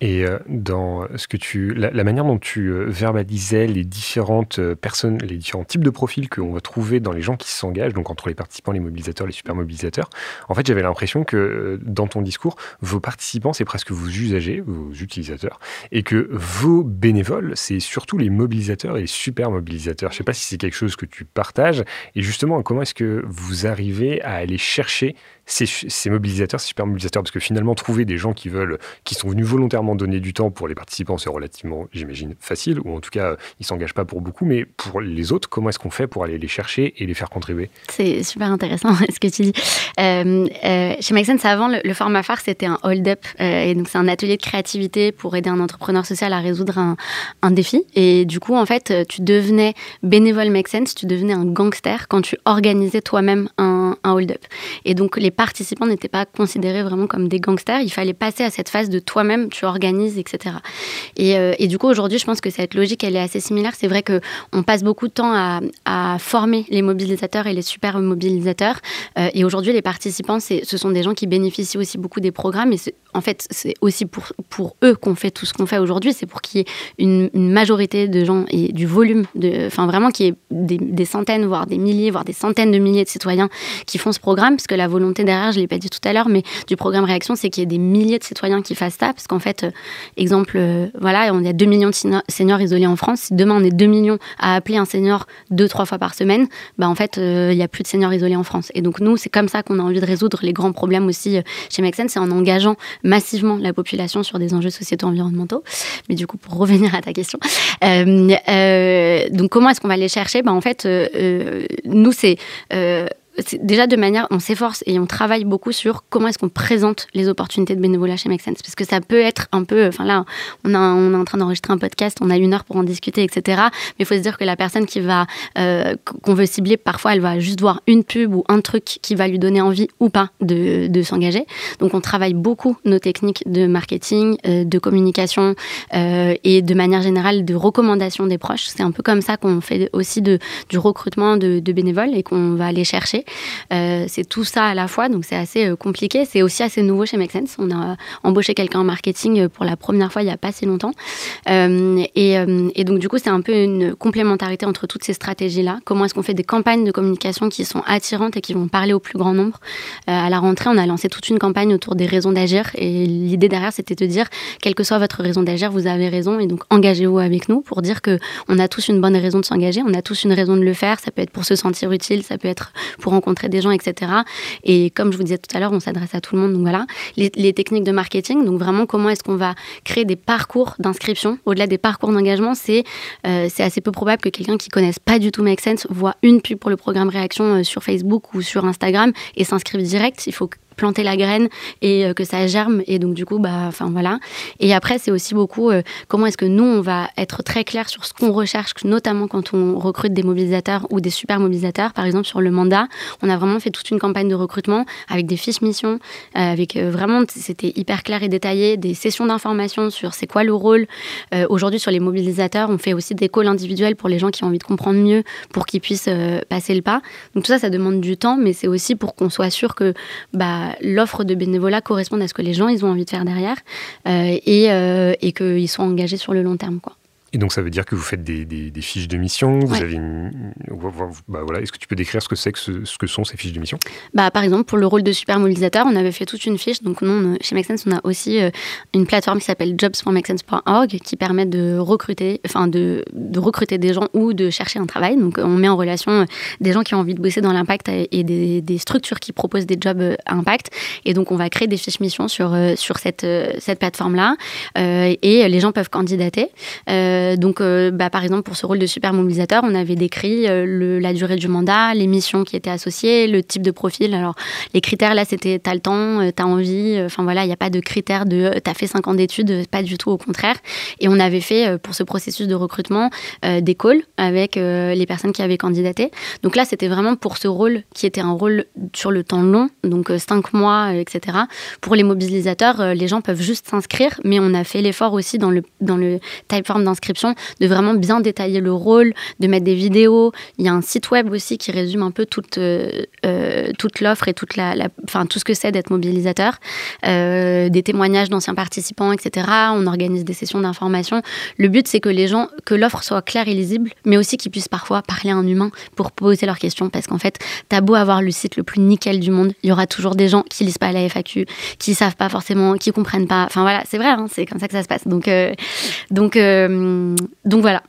et euh, dans ce que tu, la, manière dont tu euh, verbalisais les différentes euh, personnes, les différents types de profils qu'on va trouver dans les gens qui s'engagent, donc entre les participants, les mobilisateurs, les super mobilisateurs, en fait, j'avais l'impression que dans ton discours, vos participants, c'est presque vos usagers, vos utilisateurs, et que vos bénévoles, c'est surtout les mobilisateurs et les super mobilisateurs. Je ne sais pas si c'est quelque chose que tu partages, et justement, comment est-ce que vous arrivez à aller chercher ces, mobilisateurs, ces super mobilisateurs, parce que finalement, trouver des gens qui veulent, qui sont venus volontairement donner du temps pour les participants, c'est relativement, j'imagine, facile, ou en tout cas, ils s'engagent pas pour beaucoup, mais pour les autres, comment est-ce qu'on fait pour aller les chercher et les faire contribuer? C'est super intéressant ce que tu dis. Euh, euh, chez Make Sense, avant, le, format phare, c'était un hold-up, euh, et donc c'est un atelier de créativité pour aider un entrepreneur social à résoudre un, un défi. Et du coup, en fait, tu devenais bénévole Make Sense, tu devenais un gangster quand tu organisais toi-même un, un hold-up. Et donc, les participants n'étaient pas considérés vraiment comme des gangsters. Il fallait passer à cette phase de toi-même, tu organises, etc. Euh, et, du coup, aujourd'hui, je pense que cette logique, elle est assez similaire. C'est vrai qu'on passe beaucoup de temps à, former les mobilisateurs et les super mobilisateurs. Euh, et aujourd'hui, les participants, ce sont des gens qui bénéficient aussi beaucoup des programmes. Et en fait, c'est aussi pour, eux qu'on fait tout ce qu'on fait aujourd'hui. C'est pour qu'il y ait une, majorité de gens et du volume, enfin vraiment qu'il y ait des, centaines, voire des milliers, voire des centaines de milliers de citoyens qui font ce programme. Parce que la volonté derrière, je ne l'ai pas dit tout à l'heure, mais du programme Réaction, c'est qu'il y ait des milliers de citoyens qui fassent ça. Parce qu'en fait, euh, exemple, euh, voilà, on a 2 millions de seniors isolés en France. Si demain on est 2 millions à appeler un senior deux, trois fois par semaine, bah en fait, euh, il n'y a plus de seniors isolés en France. Et donc nous, c'est comme ça qu'on a envie de résoudre les grands problèmes aussi chez Mexen, c'est en engageant massivement la population sur des enjeux sociétaux environnementaux. Mais du coup, pour revenir à ta question, donc comment est-ce qu'on va les chercher? Bah, En fait, nous, c'est déjà de manière, on s'efforce et on travaille beaucoup sur comment est-ce qu'on présente les opportunités de bénévolat chez Make Sense. Parce que ça peut être un peu, enfin là, on, est en train d'enregistrer un podcast, on a une heure pour en discuter, etc. Mais il faut se dire que la personne euh, qu'on veut cibler, parfois, elle va juste voir une pub ou un truc qui va lui donner envie ou pas de, s'engager. Donc on travaille beaucoup nos techniques de marketing, euh, de communication euh, et de manière générale de recommandation des proches. C'est un peu comme ça qu'on fait aussi du recrutement de bénévoles et qu'on va aller chercher. Euh, c'est tout ça à la fois, donc c'est assez euh, compliqué. C'est aussi assez nouveau chez Make Sense. On a embauché quelqu'un en marketing euh, pour la première fois il n'y a pas si longtemps. Et, donc du coup, c'est un peu une complémentarité entre toutes ces stratégies-là. Comment est-ce qu'on fait des campagnes de communication qui sont attirantes et qui vont parler au plus grand nombre? À la rentrée, on a lancé toute une campagne autour des raisons d'agir. Et l'idée derrière, c'était de dire, quelle que soit votre raison d'agir, vous avez raison. Et donc, engagez-vous avec nous pour dire que on a tous une bonne raison de s'engager. On a tous une raison de le faire. Ça peut être pour se sentir utile, ça peut être pour rencontrer des gens, etc. Et comme je vous disais tout à l'heure, on s'adresse à tout le monde. Voilà, les, techniques de marketing. Donc vraiment, comment est-ce qu'on va créer des parcours d'inscription? Au-delà des parcours d'engagement, c'est euh, c'est assez peu probable que quelqu'un qui connaisse pas du tout Make Sense voit une pub pour le programme Réaction euh, sur Facebook ou sur Instagram et s'inscrive direct. Il faut planter la graine et euh, que ça germe. Et donc, du coup, bah, enfin voilà. Et après, c'est aussi beaucoup euh, comment est-ce que nous, on va être très clair sur ce qu'on recherche, notamment quand on recrute des mobilisateurs ou des super mobilisateurs. Par exemple, sur le mandat, on a vraiment fait toute une campagne de recrutement avec des fiches missions, euh, avec vraiment, c'était hyper clair et détaillé, des sessions d'information sur c'est quoi le rôle. Aujourd'hui, sur les mobilisateurs, on fait aussi des calls individuels pour les gens qui ont envie de comprendre mieux, pour qu'ils puissent passer le pas. Donc tout ça, ça demande du temps, mais c'est aussi pour qu'on soit sûr que bah, l'offre de bénévolat corresponde à ce que les gens ils ont envie de faire derrière euh, et, euh, et qu'ils soient engagés sur le long terme. Quoi. Et donc ça veut dire que vous faites des, des, fiches de mission, vous avez bah voilà, est-ce que tu peux décrire ce que c'est que ce, que sont ces fiches de mission? Bah, Par exemple, pour le rôle de super mobilisateur, on avait fait toute une fiche. Donc nous, chez Make Sense, on a aussi euh, une plateforme qui s'appelle jobs.makesense.org qui permet de recruter, enfin de, de, recruter des gens ou de chercher un travail. Donc on met en relation euh, des gens qui ont envie de bosser dans l'impact et des, des, structures qui proposent des jobs euh, à impact. Et donc on va créer des fiches mission sur, sur cette, cette plateforme-là. et les gens peuvent candidater. Donc, bah, par exemple, pour ce rôle de super mobilisateur, on avait décrit le, la durée du mandat, les missions qui étaient associées, le type de profil. Alors, les critères, là, c'était t'as le temps, t'as envie. Enfin, voilà, il n'y a pas de critères de t'as fait 5 ans d'études, pas du tout, au contraire. Et on avait fait, pour ce processus de recrutement, des calls avec les personnes qui avaient candidaté. Donc là, c'était vraiment pour ce rôle qui était un rôle sur le temps long, donc 5 mois, etc. Pour les mobilisateurs, les gens peuvent juste s'inscrire, mais on a fait l'effort aussi dans le, dans le typeform d'inscription de vraiment bien détailler le rôle, de mettre des vidéos. Il y a un site web aussi qui résume un peu toute, euh, euh, toute l'offre et tout ce que c'est d'être mobilisateur. Euh, des témoignages d'anciens participants, etc. On organise des sessions d'information. Le but, c'est que les gens, que l'offre soit claire et lisible, mais aussi qu'ils puissent parfois parler à un humain pour poser leurs questions. Parce qu'en fait, t'as beau avoir le site le plus nickel du monde, il y aura toujours des gens qui lisent pas la FAQ, qui savent pas forcément, qui comprennent pas. Enfin voilà, c'est vrai, hein, c'est comme ça que ça se passe. Donc, donc, donc voilà.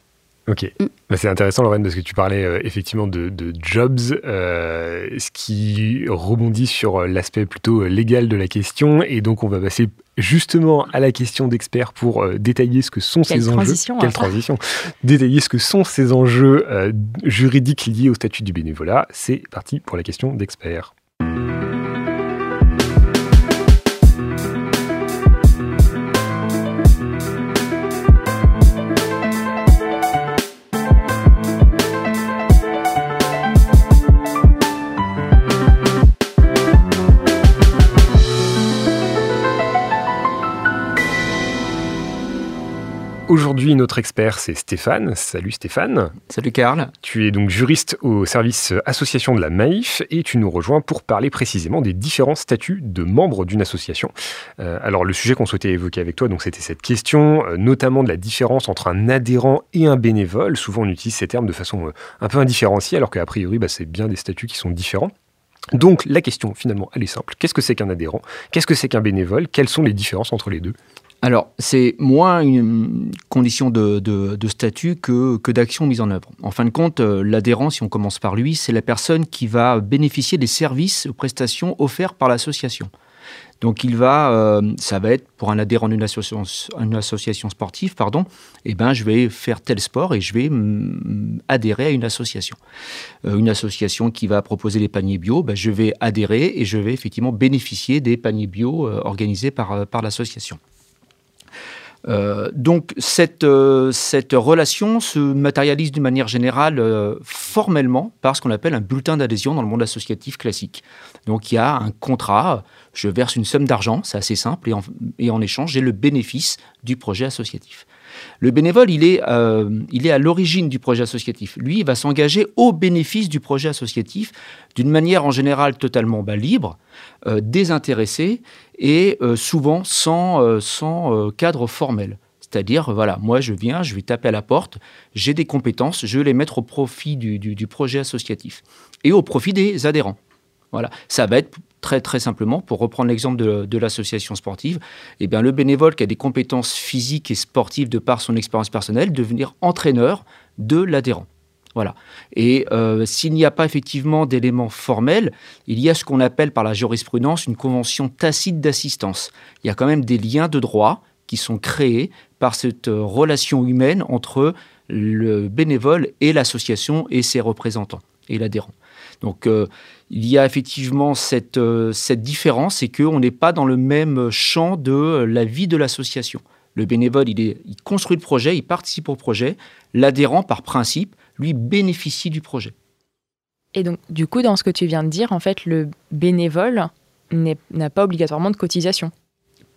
Ok, mm. bah, c'est intéressant Lorraine parce que tu parlais euh, effectivement de, jobs, ce qui rebondit sur l'aspect plutôt légal de la question et donc on va passer justement à la question d'expert pour détailler ce que sont ces enjeux. Quelle hein. transition Détailler ce que sont ces enjeux juridiques liés au statut du bénévolat. C'est parti pour la question d'expert. Aujourd'hui, notre expert, c'est Stéphane. Salut Stéphane. Salut Karl. Tu es donc juriste au service association de la MAIF et tu nous rejoins pour parler précisément des différents statuts de membres d'une association. Euh, alors, le sujet qu'on souhaitait évoquer avec toi, donc c'était cette question, euh, notamment de la différence entre un adhérent et un bénévole. Souvent, on utilise ces termes de façon euh, un peu indifférenciée, alors qu'a priori, bah, c'est bien des statuts qui sont différents. Donc la question finalement, elle est simple. Qu'est-ce que c'est qu'un adhérent? Qu'est-ce que c'est qu'un bénévole? Quelles sont les différences entre les deux? Alors, c'est moins une condition de, statut que, d'action mise en œuvre. En fin de compte, euh, l'adhérent, si on commence par lui, c'est la personne qui va bénéficier des services ou prestations offerts par l'association. Donc, il va, euh, ça va être pour un adhérent d'une association, sportive, pardon, eh ben, je vais faire tel sport et je vais adhérer à une association. Euh, une association qui va proposer les paniers bio, ben, je vais adhérer et je vais effectivement bénéficier des paniers bio organisés par l'association. Euh, donc cette, euh, cette relation se matérialise d'une manière générale euh, formellement par ce qu'on appelle un bulletin d'adhésion dans le monde associatif classique. Donc il y a un contrat, je verse une somme d'argent, c'est assez simple, et en échange j'ai le bénéfice du projet associatif. Le bénévole, il est, il est à l'origine du projet associatif. Lui, il va s'engager au bénéfice du projet associatif d'une manière en général totalement bah, libre, désintéressée et euh, souvent sans, euh, sans euh, cadre formel. C'est-à-dire, voilà, moi je viens, je vais taper à la porte, j'ai des compétences, je vais les mettre au profit du, du, projet associatif et au profit des adhérents. Voilà, ça va être très très simplement, pour reprendre l'exemple de, l'association sportive, eh bien, le bénévole qui a des compétences physiques et sportives de par son expérience personnelle, devenir entraîneur de l'adhérent. Voilà. Et euh, s'il n'y a pas effectivement d'éléments formels, il y a ce qu'on appelle par la jurisprudence une convention tacite d'assistance. Il y a quand même des liens de droit qui sont créés par cette euh, relation humaine entre le bénévole et l'association et ses représentants et l'adhérent. Donc euh, il y a effectivement cette, cette différence et qu'on n'est pas dans le même champ de la vie de l'association. Le bénévole, il, est, il construit le projet, il participe au projet. L'adhérent, par principe, lui bénéficie du projet. Et donc, du coup, dans ce que tu viens de dire, en fait, le bénévole n'a pas obligatoirement de cotisation.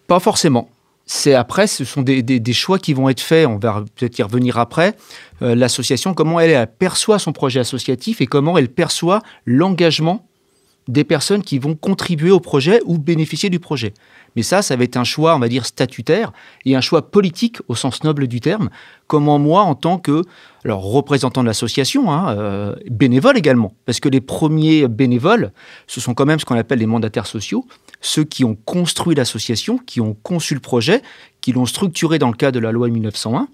Pas forcément. C'est après, ce sont des, choix qui vont être faits. On va peut-être y revenir après. Euh, l'association, comment elle, perçoit son projet associatif et comment elle perçoit l'engagement des personnes qui vont contribuer au projet ou bénéficier du projet. Mais ça, ça va être un choix, on va dire, statutaire et un choix politique au sens noble du terme. Comment moi, en tant que représentant de l'association, hein, euh, bénévole également, parce que les premiers bénévoles, ce sont quand même ce qu'on appelle les mandataires sociaux, ceux qui ont construit l'association, qui ont conçu le projet, qui l'ont structuré dans le cadre de la loi 1901.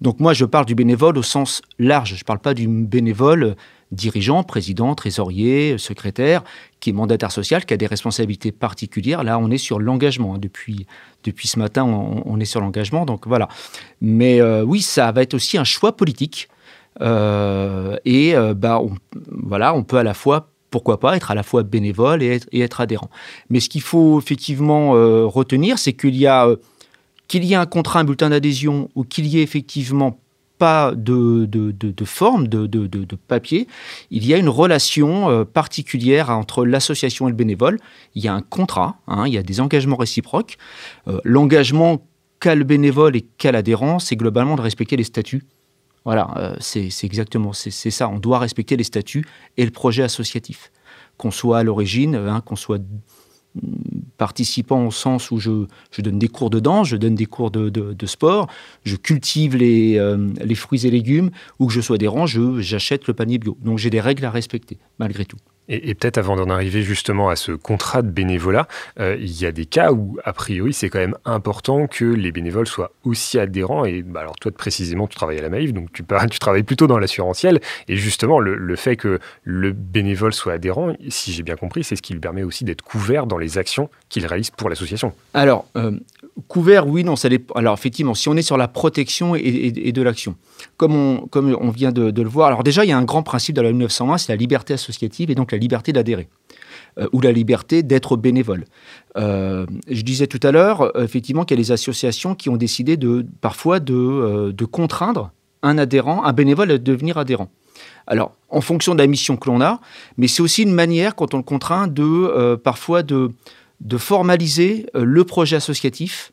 Donc moi, je parle du bénévole au sens large. Je ne parle pas du bénévole dirigeant, président, trésorier, secrétaire, qui est mandataire social, qui a des responsabilités particulières. Là, on est sur l'engagement. Hein. Depuis, depuis ce matin, on, est sur l'engagement. Donc voilà. Mais euh, oui, ça va être aussi un choix politique. Euh, et euh, bah, voilà, on peut à la fois pourquoi pas être à la fois bénévole et être, adhérent. Mais ce qu'il faut effectivement retenir, c'est qu'il y a qu'il y ait un contrat, un bulletin d'adhésion, ou qu'il y ait effectivement pas de, de, forme, de, de, papier. Il y a une relation euh, particulière entre l'association et le bénévole. Il y a un contrat, hein, il y a des engagements réciproques. Euh, l'engagement qu'a le bénévole et qu'a l'adhérent, c'est globalement de respecter les statuts. Voilà, euh, c'est exactement, c'est ça. On doit respecter les statuts et le projet associatif. Qu'on soit à l'origine, hein, qu'on soit participant au sens où je, donne des cours de danse, je donne des cours de, sport, je cultive les, euh, les, fruits et légumes, ou que je sois adhérent, j'achète le panier bio. Donc j'ai des règles à respecter, malgré tout. Et, peut-être avant d'en arriver justement à ce contrat de bénévolat, euh, il y a des cas où, a priori, c'est quand même important que les bénévoles soient aussi adhérents. Et bah, alors toi, précisément, tu travailles à la Maïf, donc tu, tu travailles plutôt dans l'assurantiel. Et justement, le, fait que le bénévole soit adhérent, si j'ai bien compris, c'est ce qui lui permet aussi d'être couvert dans les actions qu'il réalise pour l'association. Alors, euh, couvert, oui, non, ça dépend. Alors effectivement, si on est sur la protection et, de l'action, comme on, vient de, le voir, alors déjà, il y a un grand principe de la loi 1920, c'est la liberté associative et donc la liberté d'adhérer. Euh, ou la liberté d'être bénévole. Euh, je disais tout à l'heure, effectivement, qu'il y a des associations qui ont décidé de, parfois de, euh, de contraindre un adhérent, un bénévole à devenir adhérent. Alors, en fonction de la mission que l'on a, mais c'est aussi une manière, quand on le contraint, de parfois de, de formaliser le projet associatif,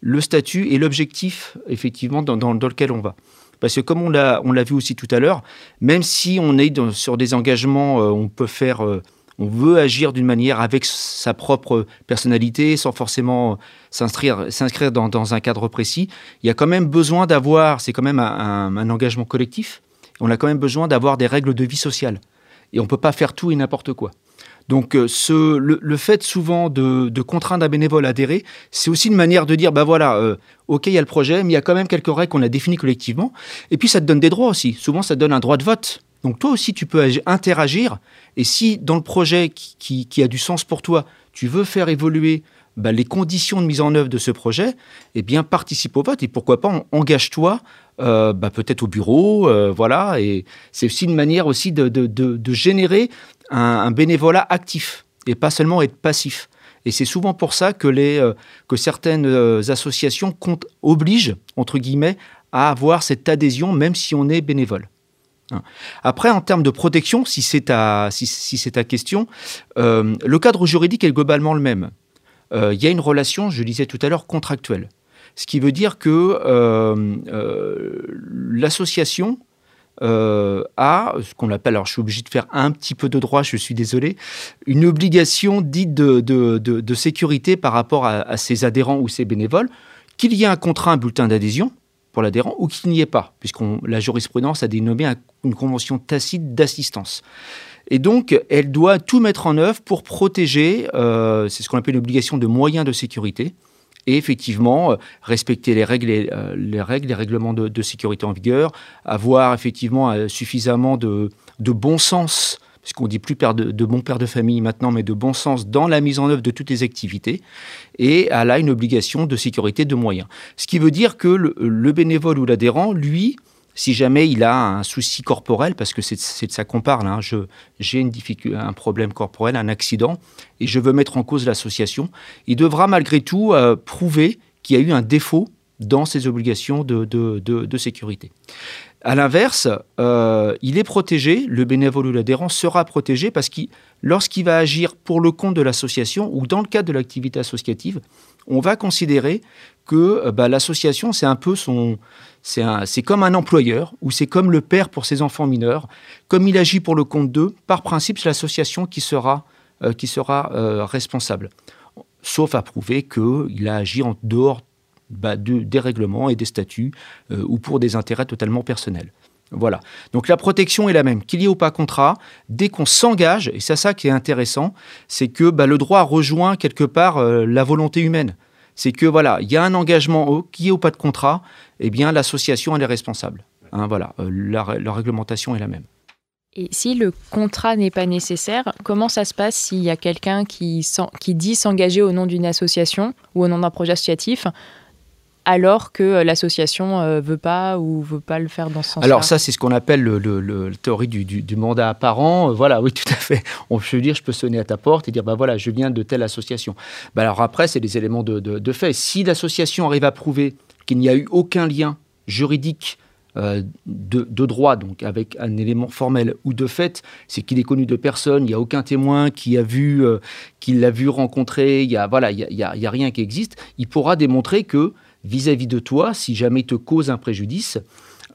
le statut et l'objectif, effectivement, dans, lequel on va. Parce que comme on l'a, vu aussi tout à l'heure, même si on est sur des engagements, on peut faire on veut agir d'une manière avec sa propre personnalité, sans forcément s'inscrire, s'inscrire dans, un cadre précis. Il y a quand même besoin d'avoir, c'est quand même un, engagement collectif, on a quand même besoin d'avoir des règles de vie sociale. Et on ne peut pas faire tout et n'importe quoi. Donc euh, ce, le, fait souvent de, contraindre un bénévole à adhérer, c'est aussi une manière de dire, bah voilà, euh, ok, il y a le projet, mais il y a quand même quelques règles qu'on a définies collectivement. Et puis ça te donne des droits aussi. Souvent, ça te donne un droit de vote. Donc toi aussi, tu peux interagir. Et si dans le projet qui, a du sens pour toi, tu veux faire évoluer bah, les conditions de mise en œuvre de ce projet, eh bien participe au vote et pourquoi pas engage-toi euh, bah, peut-être au bureau, euh, voilà. Et c'est aussi une manière aussi de, générer un, bénévolat actif et pas seulement être passif. Et c'est souvent pour ça que, les, euh, que certaines associations obligent, entre guillemets, à avoir cette adhésion même si on est bénévole. Hein. Après, en termes de protection, si c'est ta, si, ta question, euh, le cadre juridique est globalement le même. Euh, il y a une relation, je disais tout à l'heure, contractuelle. Ce qui veut dire que euh, l'association a ce qu'on appelle, alors je suis obligé de faire un petit peu de droit, je suis désolé, une obligation dite de, de, sécurité par rapport à, à, ses adhérents ou ses bénévoles, qu'il y ait un contrat, un bulletin d'adhésion, pour l'adhérent ou qu'il n'y ait pas, puisque la jurisprudence a dénommé une convention tacite d'assistance. Et donc, elle doit tout mettre en œuvre pour protéger, euh, c'est ce qu'on appelle une obligation de moyens de sécurité, et effectivement euh, respecter les règles, euh, les règles, les règlements de, sécurité en vigueur, avoir effectivement suffisamment de, bon sens puisqu'on dit plus père de, de, bon père de famille maintenant, mais de bon sens dans la mise en œuvre de toutes les activités, et elle a une obligation de sécurité de moyens. Ce qui veut dire que le, bénévole ou l'adhérent, lui, si jamais il a un souci corporel, parce que c'est de ça qu'on parle, hein, j'ai un problème corporel, un accident, et je veux mettre en cause l'association, il devra malgré tout euh, prouver qu'il y a eu un défaut dans ses obligations de, de, de sécurité. À l'inverse, euh, il est protégé, le bénévole ou l'adhérent sera protégé parce que lorsqu'il va agir pour le compte de l'association ou dans le cadre de l'activité associative, on va considérer que euh, bah, l'association, c'est un peu son. C'est comme un employeur ou c'est comme le père pour ses enfants mineurs. Comme il agit pour le compte d'eux, par principe, c'est l'association qui sera, euh, qui sera responsable. Sauf à prouver qu'il a agi en dehors bah, des règlements et des statuts euh, ou pour des intérêts totalement personnels. Voilà. Donc la protection est la même. Qu'il y ait ou pas contrat, dès qu'on s'engage, et c'est ça qui est intéressant, c'est que bah, le droit rejoint quelque part euh, la volonté humaine. C'est que voilà, il y a un engagement, qu'il y ait ou pas de contrat, eh bien l'association elle est responsable. Hein, voilà, euh, la réglementation est la même. Et si le contrat n'est pas nécessaire, comment ça se passe s'il y a quelqu'un qui, qui dit s'engager au nom d'une association ou au nom d'un projet associatif? Alors que euh, l'association ne euh, veut pas ou veut pas le faire dans ce sens-là Alors ça, c'est ce qu'on appelle le, théorie du, mandat apparent. Euh, voilà, oui, tout à fait. On peut dire, je peux sonner à ta porte et dire, bah voilà, je viens de telle association. Bah alors après, c'est des éléments de, fait. Si l'association arrive à prouver qu'il n'y a eu aucun lien juridique de, droit, donc avec un élément formel ou de fait, c'est qu'il est connu de personne, il n'y a aucun témoin qui a vu, qui l'a vu rencontrer, il y a voilà, il a, rien qui existe, il pourra démontrer que vis-à-vis de toi, si jamais il te cause un préjudice,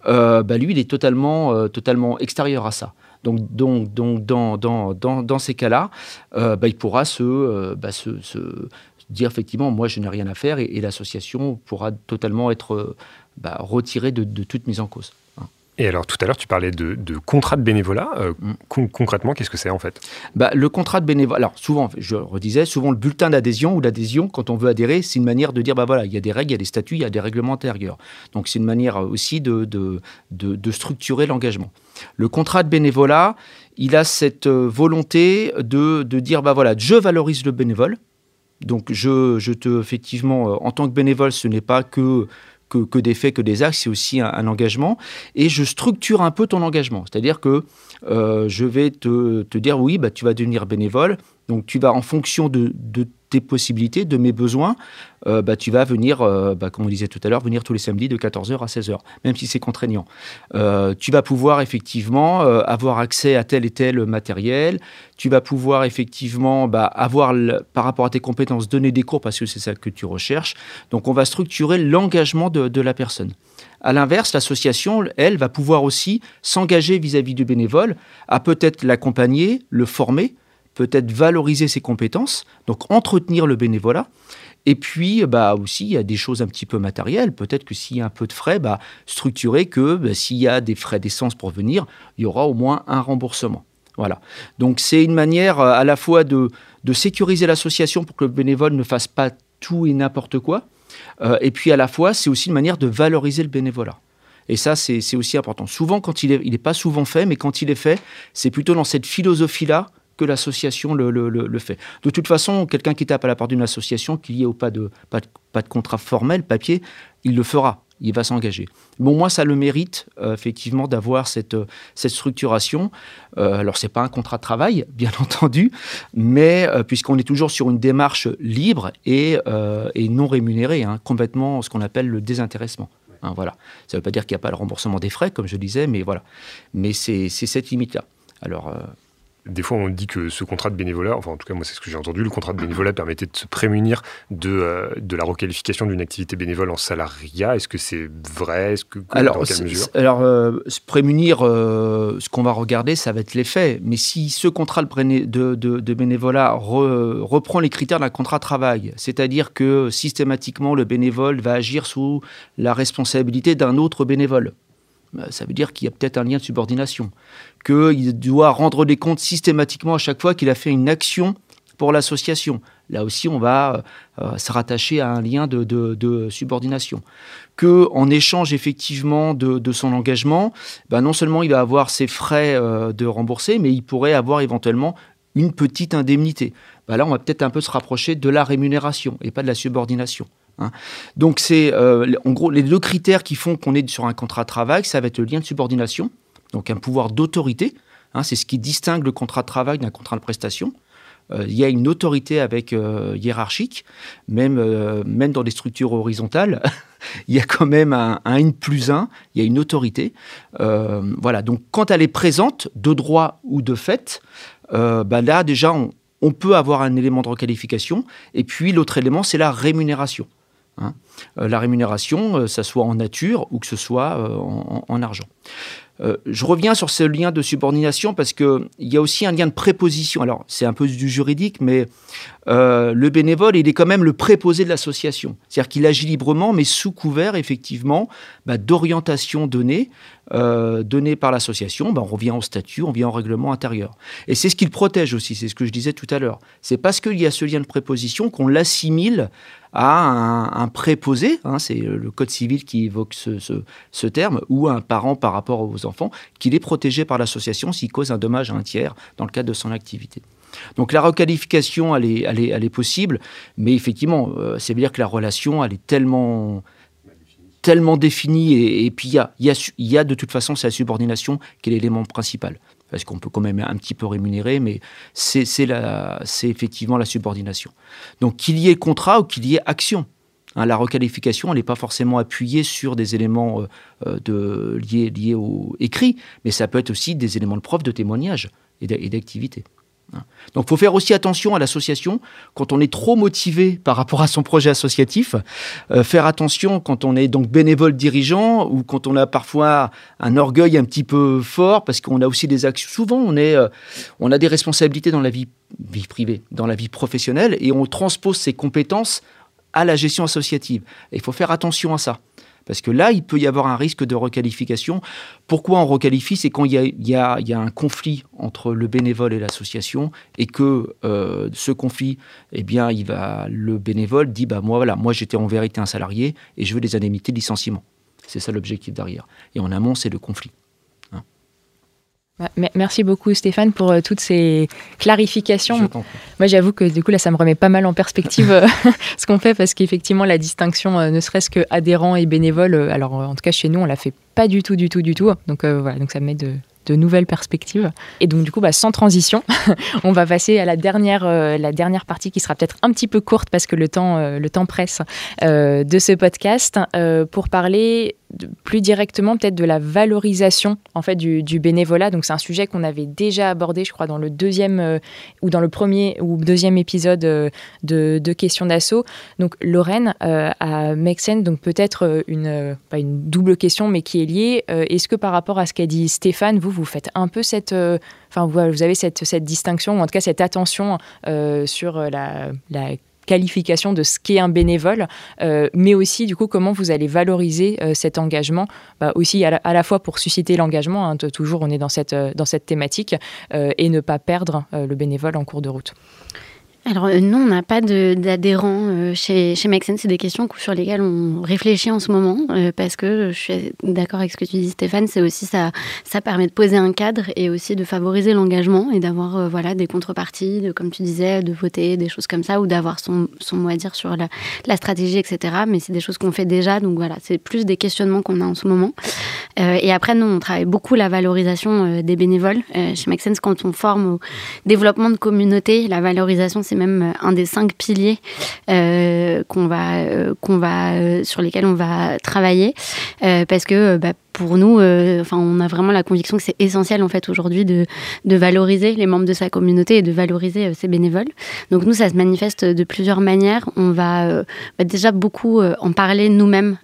euh, bah, lui, il est totalement, euh, totalement extérieur à ça. Donc, donc, donc dans, dans, dans, ces cas-là, euh, bah, il pourra se, bah, se, dire effectivement, moi, je n'ai rien à faire et, l'association pourra totalement être retirée de, toute mise en cause. Et alors tout à l'heure, tu parlais de, contrat de bénévolat. Euh, mm. concrètement, qu'est-ce que c'est en fait? Bah, Le contrat de bénévolat, alors souvent, je redisais, souvent le bulletin d'adhésion ou l'adhésion, quand on veut adhérer, c'est une manière de dire, bah voilà, il y a des règles, il y a des statuts, il y a des règlements intérieurs. Donc c'est une manière aussi de, de, de, structurer l'engagement. Le contrat de bénévolat, il a cette euh, volonté de, de dire, bah voilà, je valorise le bénévole. Donc je, je te, effectivement, euh, en tant que bénévole, ce n'est pas que que, des faits, que des actes, c'est aussi un, engagement. Et je structure un peu ton engagement. C'est-à-dire que euh, je vais te, te, dire, oui, bah, tu vas devenir bénévole. Donc tu vas, en fonction de, de tes possibilités, de mes besoins, euh, bah, tu vas venir, euh, bah, comme on disait tout à l'heure, venir tous les samedis de 14h à 16h, même si c'est contraignant. Euh, tu vas pouvoir effectivement avoir accès à tel et tel matériel. Tu vas pouvoir effectivement bah, avoir, par rapport à tes compétences, donner des cours parce que c'est ça que tu recherches. Donc on va structurer l'engagement de, de la personne. À l'inverse, l'association, elle, va pouvoir aussi s'engager vis-à-vis du bénévole, à peut-être l'accompagner, le former, peut-être valoriser ses compétences, donc entretenir le bénévolat. Et puis, bah aussi, il y a des choses un petit peu matérielles. Peut-être que s'il y a un peu de frais, bah, structurer que bah, s'il y a des frais d'essence pour venir, il y aura au moins un remboursement. Voilà. Donc, c'est une manière euh, à la fois de, de sécuriser l'association pour que le bénévole ne fasse pas tout et n'importe quoi. Euh, et puis, à la fois, c'est aussi une manière de valoriser le bénévolat. Et ça, c'est aussi important. Souvent, quand il n'est il est pas souvent fait, mais quand il est fait, c'est plutôt dans cette philosophie-là que l'association le, fait. De toute façon, quelqu'un qui tape à la porte d'une association, qu'il y ait ou pas de, pas de, contrat formel, papier, il le fera il va s'engager. Bon, moi, ça le mérite, euh, effectivement, d'avoir cette, cette structuration. Euh, alors, ce n'est pas un contrat de travail, bien entendu, mais euh, puisqu'on est toujours sur une démarche libre et, et non rémunérée, hein, complètement ce qu'on appelle le désintéressement. Hein, voilà. Ça ne veut pas dire qu'il n'y a pas le remboursement des frais, comme je disais, mais voilà. Mais c'est cette limite-là. Alors, des fois, on dit que ce contrat de bénévolat, enfin en tout cas moi c'est ce que j'ai entendu, le contrat de bénévolat permettait de se prémunir de, euh, de la requalification d'une activité bénévole en salariat. Est-ce que c'est vrai? Est-ce que alors, dans quelle mesure? alors euh, se prémunir, euh, ce qu'on va regarder, ça va être l'effet. Mais si ce contrat de, de, de bénévolat reprend les critères d'un contrat de travail, c'est-à-dire que systématiquement le bénévole va agir sous la responsabilité d'un autre bénévole, ça veut dire qu'il y a peut-être un lien de subordination, qu'il doit rendre des comptes systématiquement à chaque fois qu'il a fait une action pour l'association. Là aussi, on va euh, se rattacher à un lien de, subordination. Que en échange effectivement de, son engagement, bah, non seulement il va avoir ses frais euh, de rembourser, mais il pourrait avoir éventuellement une petite indemnité. Bah, là, on va peut-être un peu se rapprocher de la rémunération et pas de la subordination. Hein. Donc c'est euh, en gros les deux critères qui font qu'on est sur un contrat de travail, ça va être le lien de subordination, donc un pouvoir d'autorité. Hein, c'est ce qui distingue le contrat de travail d'un contrat de prestation. Euh, il y a une autorité avec euh, hiérarchique, même, même dans des structures horizontales, il y a quand même un, un N plus 1, il y a une autorité. voilà, donc quand elle est présente, de droit ou de fait, bah là déjà on, peut avoir un élément de requalification. Et puis l'autre élément, c'est la rémunération. Hein. Euh, la rémunération, euh, ça soit en nature ou que ce soit euh, en, argent. Je reviens sur ce lien de subordination parce qu'il y a aussi un lien de préposition. Alors, c'est un peu du juridique, mais euh, le bénévole, il est quand même le préposé de l'association. C'est-à-dire qu'il agit librement, mais sous couvert, effectivement, bah, d'orientation donnée, euh, donnée par l'association. Bah, on revient au statut, on revient au règlement intérieur. Et c'est ce qu'il protège aussi, c'est ce que je disais tout à l'heure. C'est parce qu'il y a ce lien de préposition qu'on l'assimile à un, préposé, hein, c'est le Code civil qui évoque ce, terme, ou un parent par rapport aux enfants, qu'il est protégé par l'association s'il cause un dommage à un tiers dans le cadre de son activité. Donc la requalification, elle est, possible, mais effectivement, euh, ça veut dire que la relation, elle est tellement tellement définie, et, puis il y a, y, a, y a de toute façon, c'est la subordination qui est l'élément principal parce qu'on peut quand même un petit peu rémunérer, mais c'est effectivement la subordination. Donc qu'il y ait contrat ou qu'il y ait action. Hein, la requalification, elle n'est pas forcément appuyée sur des éléments euh, euh, liés, liés au écrit, mais ça peut être aussi des éléments de preuve, de témoignage et d'activité. Hein. Donc il faut faire aussi attention à l'association quand on est trop motivé par rapport à son projet associatif, euh, faire attention quand on est donc bénévole dirigeant ou quand on a parfois un orgueil un petit peu fort parce qu'on a aussi des actions. Souvent on, est, euh, on a des responsabilités dans la vie, vie privée, dans la vie professionnelle et on transpose ses compétences à la gestion associative. il faut faire attention à ça. Parce que là, il peut y avoir un risque de requalification. Pourquoi on requalifie? C'est quand il y, a, un conflit entre le bénévole et l'association et que euh, ce conflit, eh bien, il va, le bénévole dit bah, moi, voilà, moi j'étais en vérité un salarié et je veux des indemnités de licenciement. C'est ça l'objectif derrière. Et en amont, c'est le conflit. Merci beaucoup Stéphane pour euh, toutes ces clarifications. Moi j'avoue que du coup là ça me remet pas mal en perspective euh, ce qu'on fait parce qu'effectivement la distinction euh, ne serait-ce que adhérent et bénévole, alors en tout cas chez nous on la fait pas du tout du tout du tout. Donc voilà, donc ça me met de, de nouvelles perspectives. Et donc du coup, bah, sans transition, on va passer à la dernière, la dernière partie qui sera peut-être un petit peu courte parce que le temps, le temps presse de ce podcast pour parler plus directement peut-être de la valorisation en fait du, bénévolat. Donc c'est un sujet qu'on avait déjà abordé, je crois, dans le deuxième euh, ou dans le premier ou deuxième épisode euh, de, questions d'assaut. Donc Lorraine euh, à Mexen, donc peut-être une pas une double question, mais qui est liée. Est-ce que par rapport à ce qu'a dit Stéphane, vous vous faites un peu cette Enfin, vous, avez cette, cette, distinction, ou en tout cas cette attention sur la, la qualification de ce qu'est un bénévole, euh, mais aussi du coup comment vous allez valoriser euh, cet engagement, bah, aussi à la, fois pour susciter l'engagement, hein, toujours on est dans cette, euh, dans cette thématique, et ne pas perdre le bénévole en cours de route. Alors euh, non, on n'a pas d'adhérents euh, chez, chez C'est des questions sur lesquelles on réfléchit en ce moment euh, parce que je suis d'accord avec ce que tu dis Stéphane, c'est aussi ça, ça permet de poser un cadre et aussi de favoriser l'engagement et d'avoir voilà des contreparties, comme tu disais, de voter, des choses comme ça ou d'avoir son, son mot à dire sur la, la stratégie, etc. Mais c'est des choses qu'on fait déjà, donc voilà, c'est plus des questionnements qu'on a en ce moment. et après, nous, on travaille beaucoup la valorisation des bénévoles. chez Make quand on forme au développement de communauté, la valorisation, c'est même euh, un des cinq piliers euh, qu'on va, euh, qu'on va, sur lesquels on va travailler, parce que bah, pour nous, euh, enfin, on a vraiment la conviction que c'est essentiel en fait aujourd'hui de, de, valoriser les membres de sa communauté et de valoriser euh, ses bénévoles. Donc nous, ça se manifeste de plusieurs manières. On va, euh, déjà beaucoup en parler nous-mêmes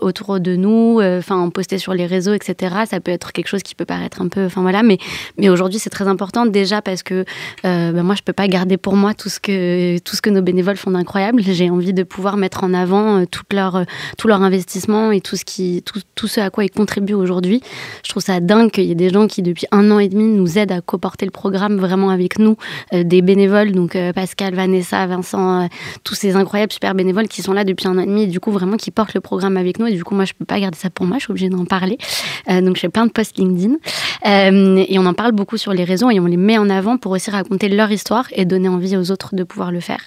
autour de nous, enfin, en poster sur les réseaux, etc. Ça peut être quelque chose qui peut paraître un peu, enfin voilà, mais mais aujourd'hui c'est très important déjà parce que ben, moi je peux pas garder pour moi tout ce que tout ce que nos bénévoles font d'incroyable. J'ai envie de pouvoir mettre en avant tout leur tout leur investissement et tout ce qui tout, tout ce à quoi ils contribuent aujourd'hui. Je trouve ça dingue qu'il y ait des gens qui, depuis un an et demi, nous aident à coporter le programme vraiment avec nous, euh, des bénévoles, donc euh, Pascal, Vanessa, Vincent, euh, tous ces incroyables super bénévoles qui sont là depuis un an et demi et du coup vraiment qui portent le programme avec nous. Et du coup, moi, je peux pas garder ça pour moi, je suis obligée d'en parler. donc, je fais plein de posts LinkedIn et on en parle beaucoup sur les réseaux et on les met en avant pour aussi raconter leur histoire et donner envie aux autres de pouvoir le faire.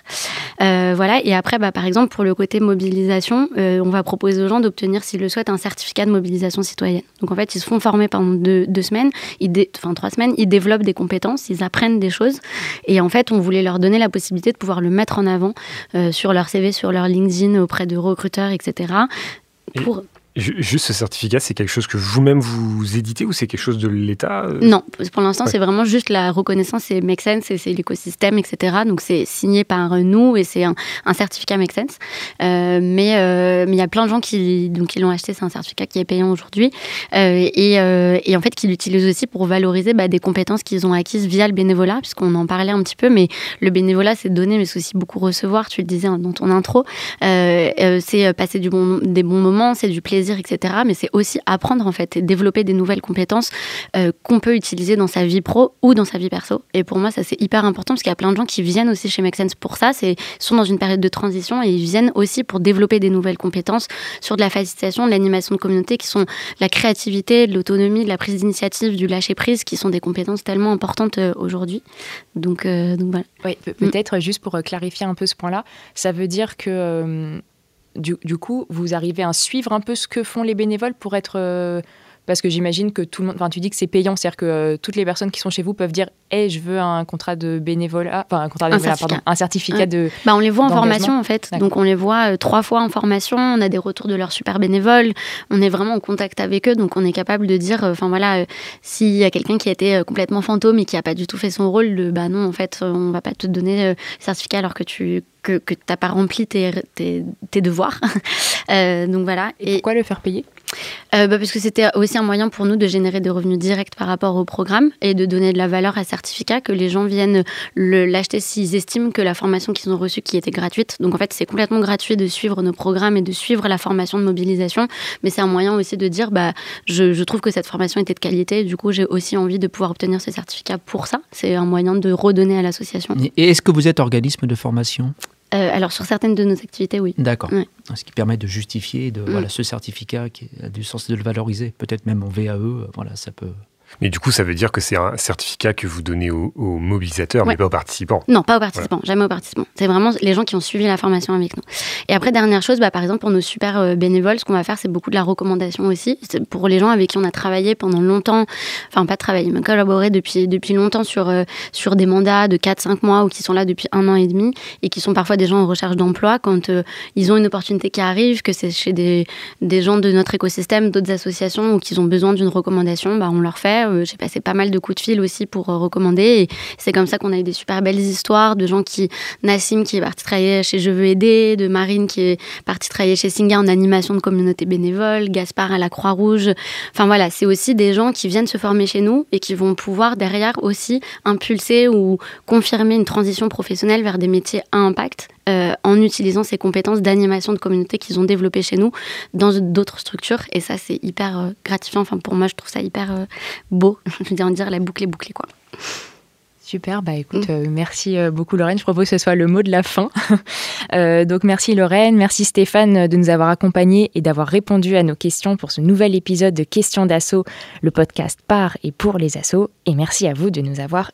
voilà. Et après, bah, par exemple, pour le côté mobilisation, on va proposer aux gens d'obtenir, s'ils le souhaitent, un certificat de mobilisation citoyenne donc en fait, ils se font former pendant deux, semaines, ils enfin trois semaines, ils développent des compétences, ils apprennent des choses. Et en fait, on voulait leur donner la possibilité de pouvoir le mettre en avant euh, sur leur CV, sur leur LinkedIn, auprès de recruteurs, etc. Pour... Juste ce certificat, c'est quelque chose que vous-même vous éditez ou c'est quelque chose de l'État euh? Non, pour l'instant, c'est vraiment juste la reconnaissance, c'est Make Sense et c'est l'écosystème, etc. Donc c'est signé par nous et c'est un, certificat Make Sense. Euh, mais euh, mais il y a plein de gens qui donc qui l'ont acheté, c'est un certificat qui est payant aujourd'hui et, et, en fait qui l'utilisent aussi pour valoriser bah, des compétences qu'ils ont acquises via le bénévolat, puisqu'on en parlait un petit peu. Mais le bénévolat, c'est donner, mais c'est aussi beaucoup recevoir. Tu le disais dans ton intro, c'est passer du bon, des bons moments, c'est du plaisir etc. Mais c'est aussi apprendre en fait et développer des nouvelles compétences euh, qu'on peut utiliser dans sa vie pro ou dans sa vie perso. Et pour moi, ça c'est hyper important parce qu'il y a plein de gens qui viennent aussi chez Make Sense pour ça. C'est sont dans une période de transition et ils viennent aussi pour développer des nouvelles compétences sur de la facilitation, de l'animation de communauté, qui sont la créativité, l'autonomie, la prise d'initiative, du lâcher prise, qui sont des compétences tellement importantes euh, aujourd'hui. Donc, euh, voilà. Oui, peut-être juste pour clarifier un peu ce point-là, ça veut dire que du, coup, vous arrivez à suivre un peu ce que font les bénévoles pour être euh, parce que j'imagine que tout le monde, enfin tu dis que c'est payant, c'est-à-dire que euh, toutes les personnes qui sont chez vous peuvent dire, hé, je veux un contrat de bénévolat, enfin un contrat de bénévolat, pardon, un certificat de. Bah on les voit en formation en fait, donc on les voit euh, trois fois en formation, on a des retours de leurs super bénévoles, on est vraiment en contact avec eux, donc on est capable de dire, enfin voilà, s'il y a quelqu'un qui a été complètement fantôme et qui a pas du tout fait son rôle, de, bah non en fait on va pas te donner le certificat alors que tu que, que tu n'as pas rempli tes, tes, tes devoirs. euh, donc voilà. Et, pourquoi le faire payer? Euh, bah parce que c'était aussi un moyen pour nous de générer des revenus directs par rapport au programme et de donner de la valeur à certificat, que les gens viennent l'acheter s'ils estiment que la formation qu'ils ont reçue qui était gratuite. Donc en fait, c'est complètement gratuit de suivre nos programmes et de suivre la formation de mobilisation, mais c'est un moyen aussi de dire, bah, je, je trouve que cette formation était de qualité, du coup j'ai aussi envie de pouvoir obtenir ce certificat pour ça. C'est un moyen de redonner à l'association. Et est-ce que vous êtes organisme de formation? Euh, alors sur certaines de nos activités, oui. D'accord. Ce qui permet de justifier de, mm. voilà, ce certificat qui a du sens de le valoriser, peut-être même en VAE, voilà, ça peut. Mais du coup, ça veut dire que c'est un certificat que vous donnez aux, mobilisateurs, mais pas aux participants. Non, pas aux participants, jamais aux participants. C'est vraiment les gens qui ont suivi la formation avec nous. Et après, dernière chose, bah, par exemple, pour nos super euh, bénévoles, ce qu'on va faire, c'est beaucoup de la recommandation aussi. Pour les gens avec qui on a travaillé pendant longtemps, enfin pas travaillé, mais collaboré depuis, depuis longtemps sur, euh, sur des mandats de 4-5 mois ou qui sont là depuis un an et demi et qui sont parfois des gens en recherche d'emploi, quand euh, ils ont une opportunité qui arrive, que c'est chez des, des gens de notre écosystème, d'autres associations ou qu'ils ont besoin d'une recommandation, bah, on leur fait euh, j'ai passé pas mal de coups de fil aussi pour euh, recommander. Et c'est comme ça qu'on a eu des super belles histoires de gens qui. Nassim qui est parti travailler chez Je veux aider, de Marine qui est partie travailler chez Singa en animation de communauté bénévole, Gaspard à la Croix-Rouge. Enfin voilà, c'est aussi des gens qui viennent se former chez nous et qui vont pouvoir derrière aussi impulser ou confirmer une transition professionnelle vers des métiers à impact euh, en utilisant ces compétences d'animation de communauté qu'ils ont développées chez nous dans d'autres structures. Et ça, c'est hyper euh, gratifiant. Enfin, pour moi, je trouve ça hyper euh, beau. je veux dire, la boucle est bouclée, quoi. Super, bah écoute, mm. merci beaucoup Lorraine. Je propose que ce soit le mot de la fin. donc merci Lorraine, merci Stéphane de nous avoir accompagnés et d'avoir répondu à nos questions pour ce nouvel épisode de Questions d'assaut, le podcast par et pour les assos. Et merci à vous de nous avoir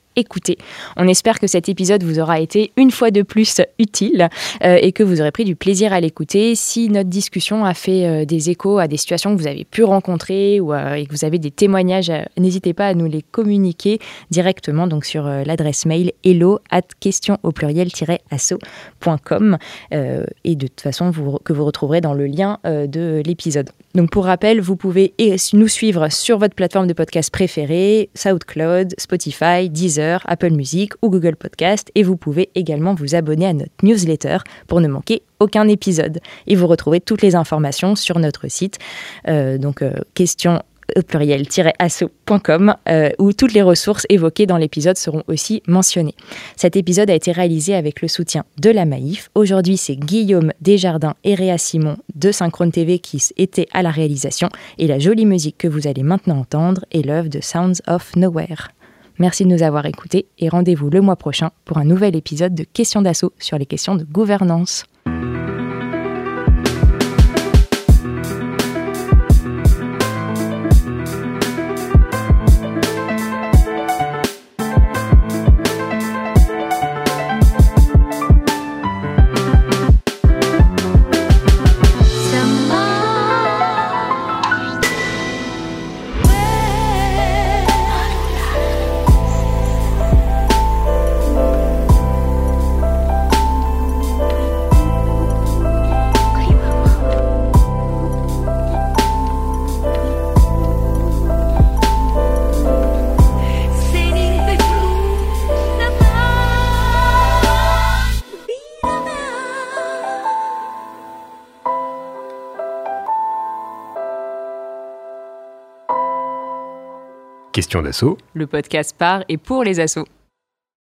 On espère que cet épisode vous aura été une fois de plus utile euh, et que vous aurez pris du plaisir à l'écouter. Si notre discussion a fait euh, des échos à des situations que vous avez pu rencontrer ou euh, que vous avez des témoignages, n'hésitez pas à nous les communiquer directement donc sur l'adresse mail hello at question au pluriel-asso.com et de toute façon que vous retrouverez dans le lien de l'épisode. Donc pour rappel, vous pouvez nous suivre sur votre plateforme de podcast préférée, SoundCloud, Spotify, Deezer, Apple Music ou Google Podcast et vous pouvez également vous abonner à notre newsletter pour ne manquer aucun épisode. Et vous retrouvez toutes les informations sur notre site. Euh, donc, euh, question pluriel-asso.com euh, où toutes les ressources évoquées dans l'épisode seront aussi mentionnées. Cet épisode a été réalisé avec le soutien de la Maïf. Aujourd'hui, c'est Guillaume Desjardins et Réa Simon de Synchrone TV qui étaient à la réalisation et la jolie musique que vous allez maintenant entendre est l'œuvre de Sounds of Nowhere. Merci de nous avoir écoutés et rendez-vous le mois prochain pour un nouvel épisode de Questions d'assaut sur les questions de gouvernance. Question d'assaut. Le podcast par et pour les assos.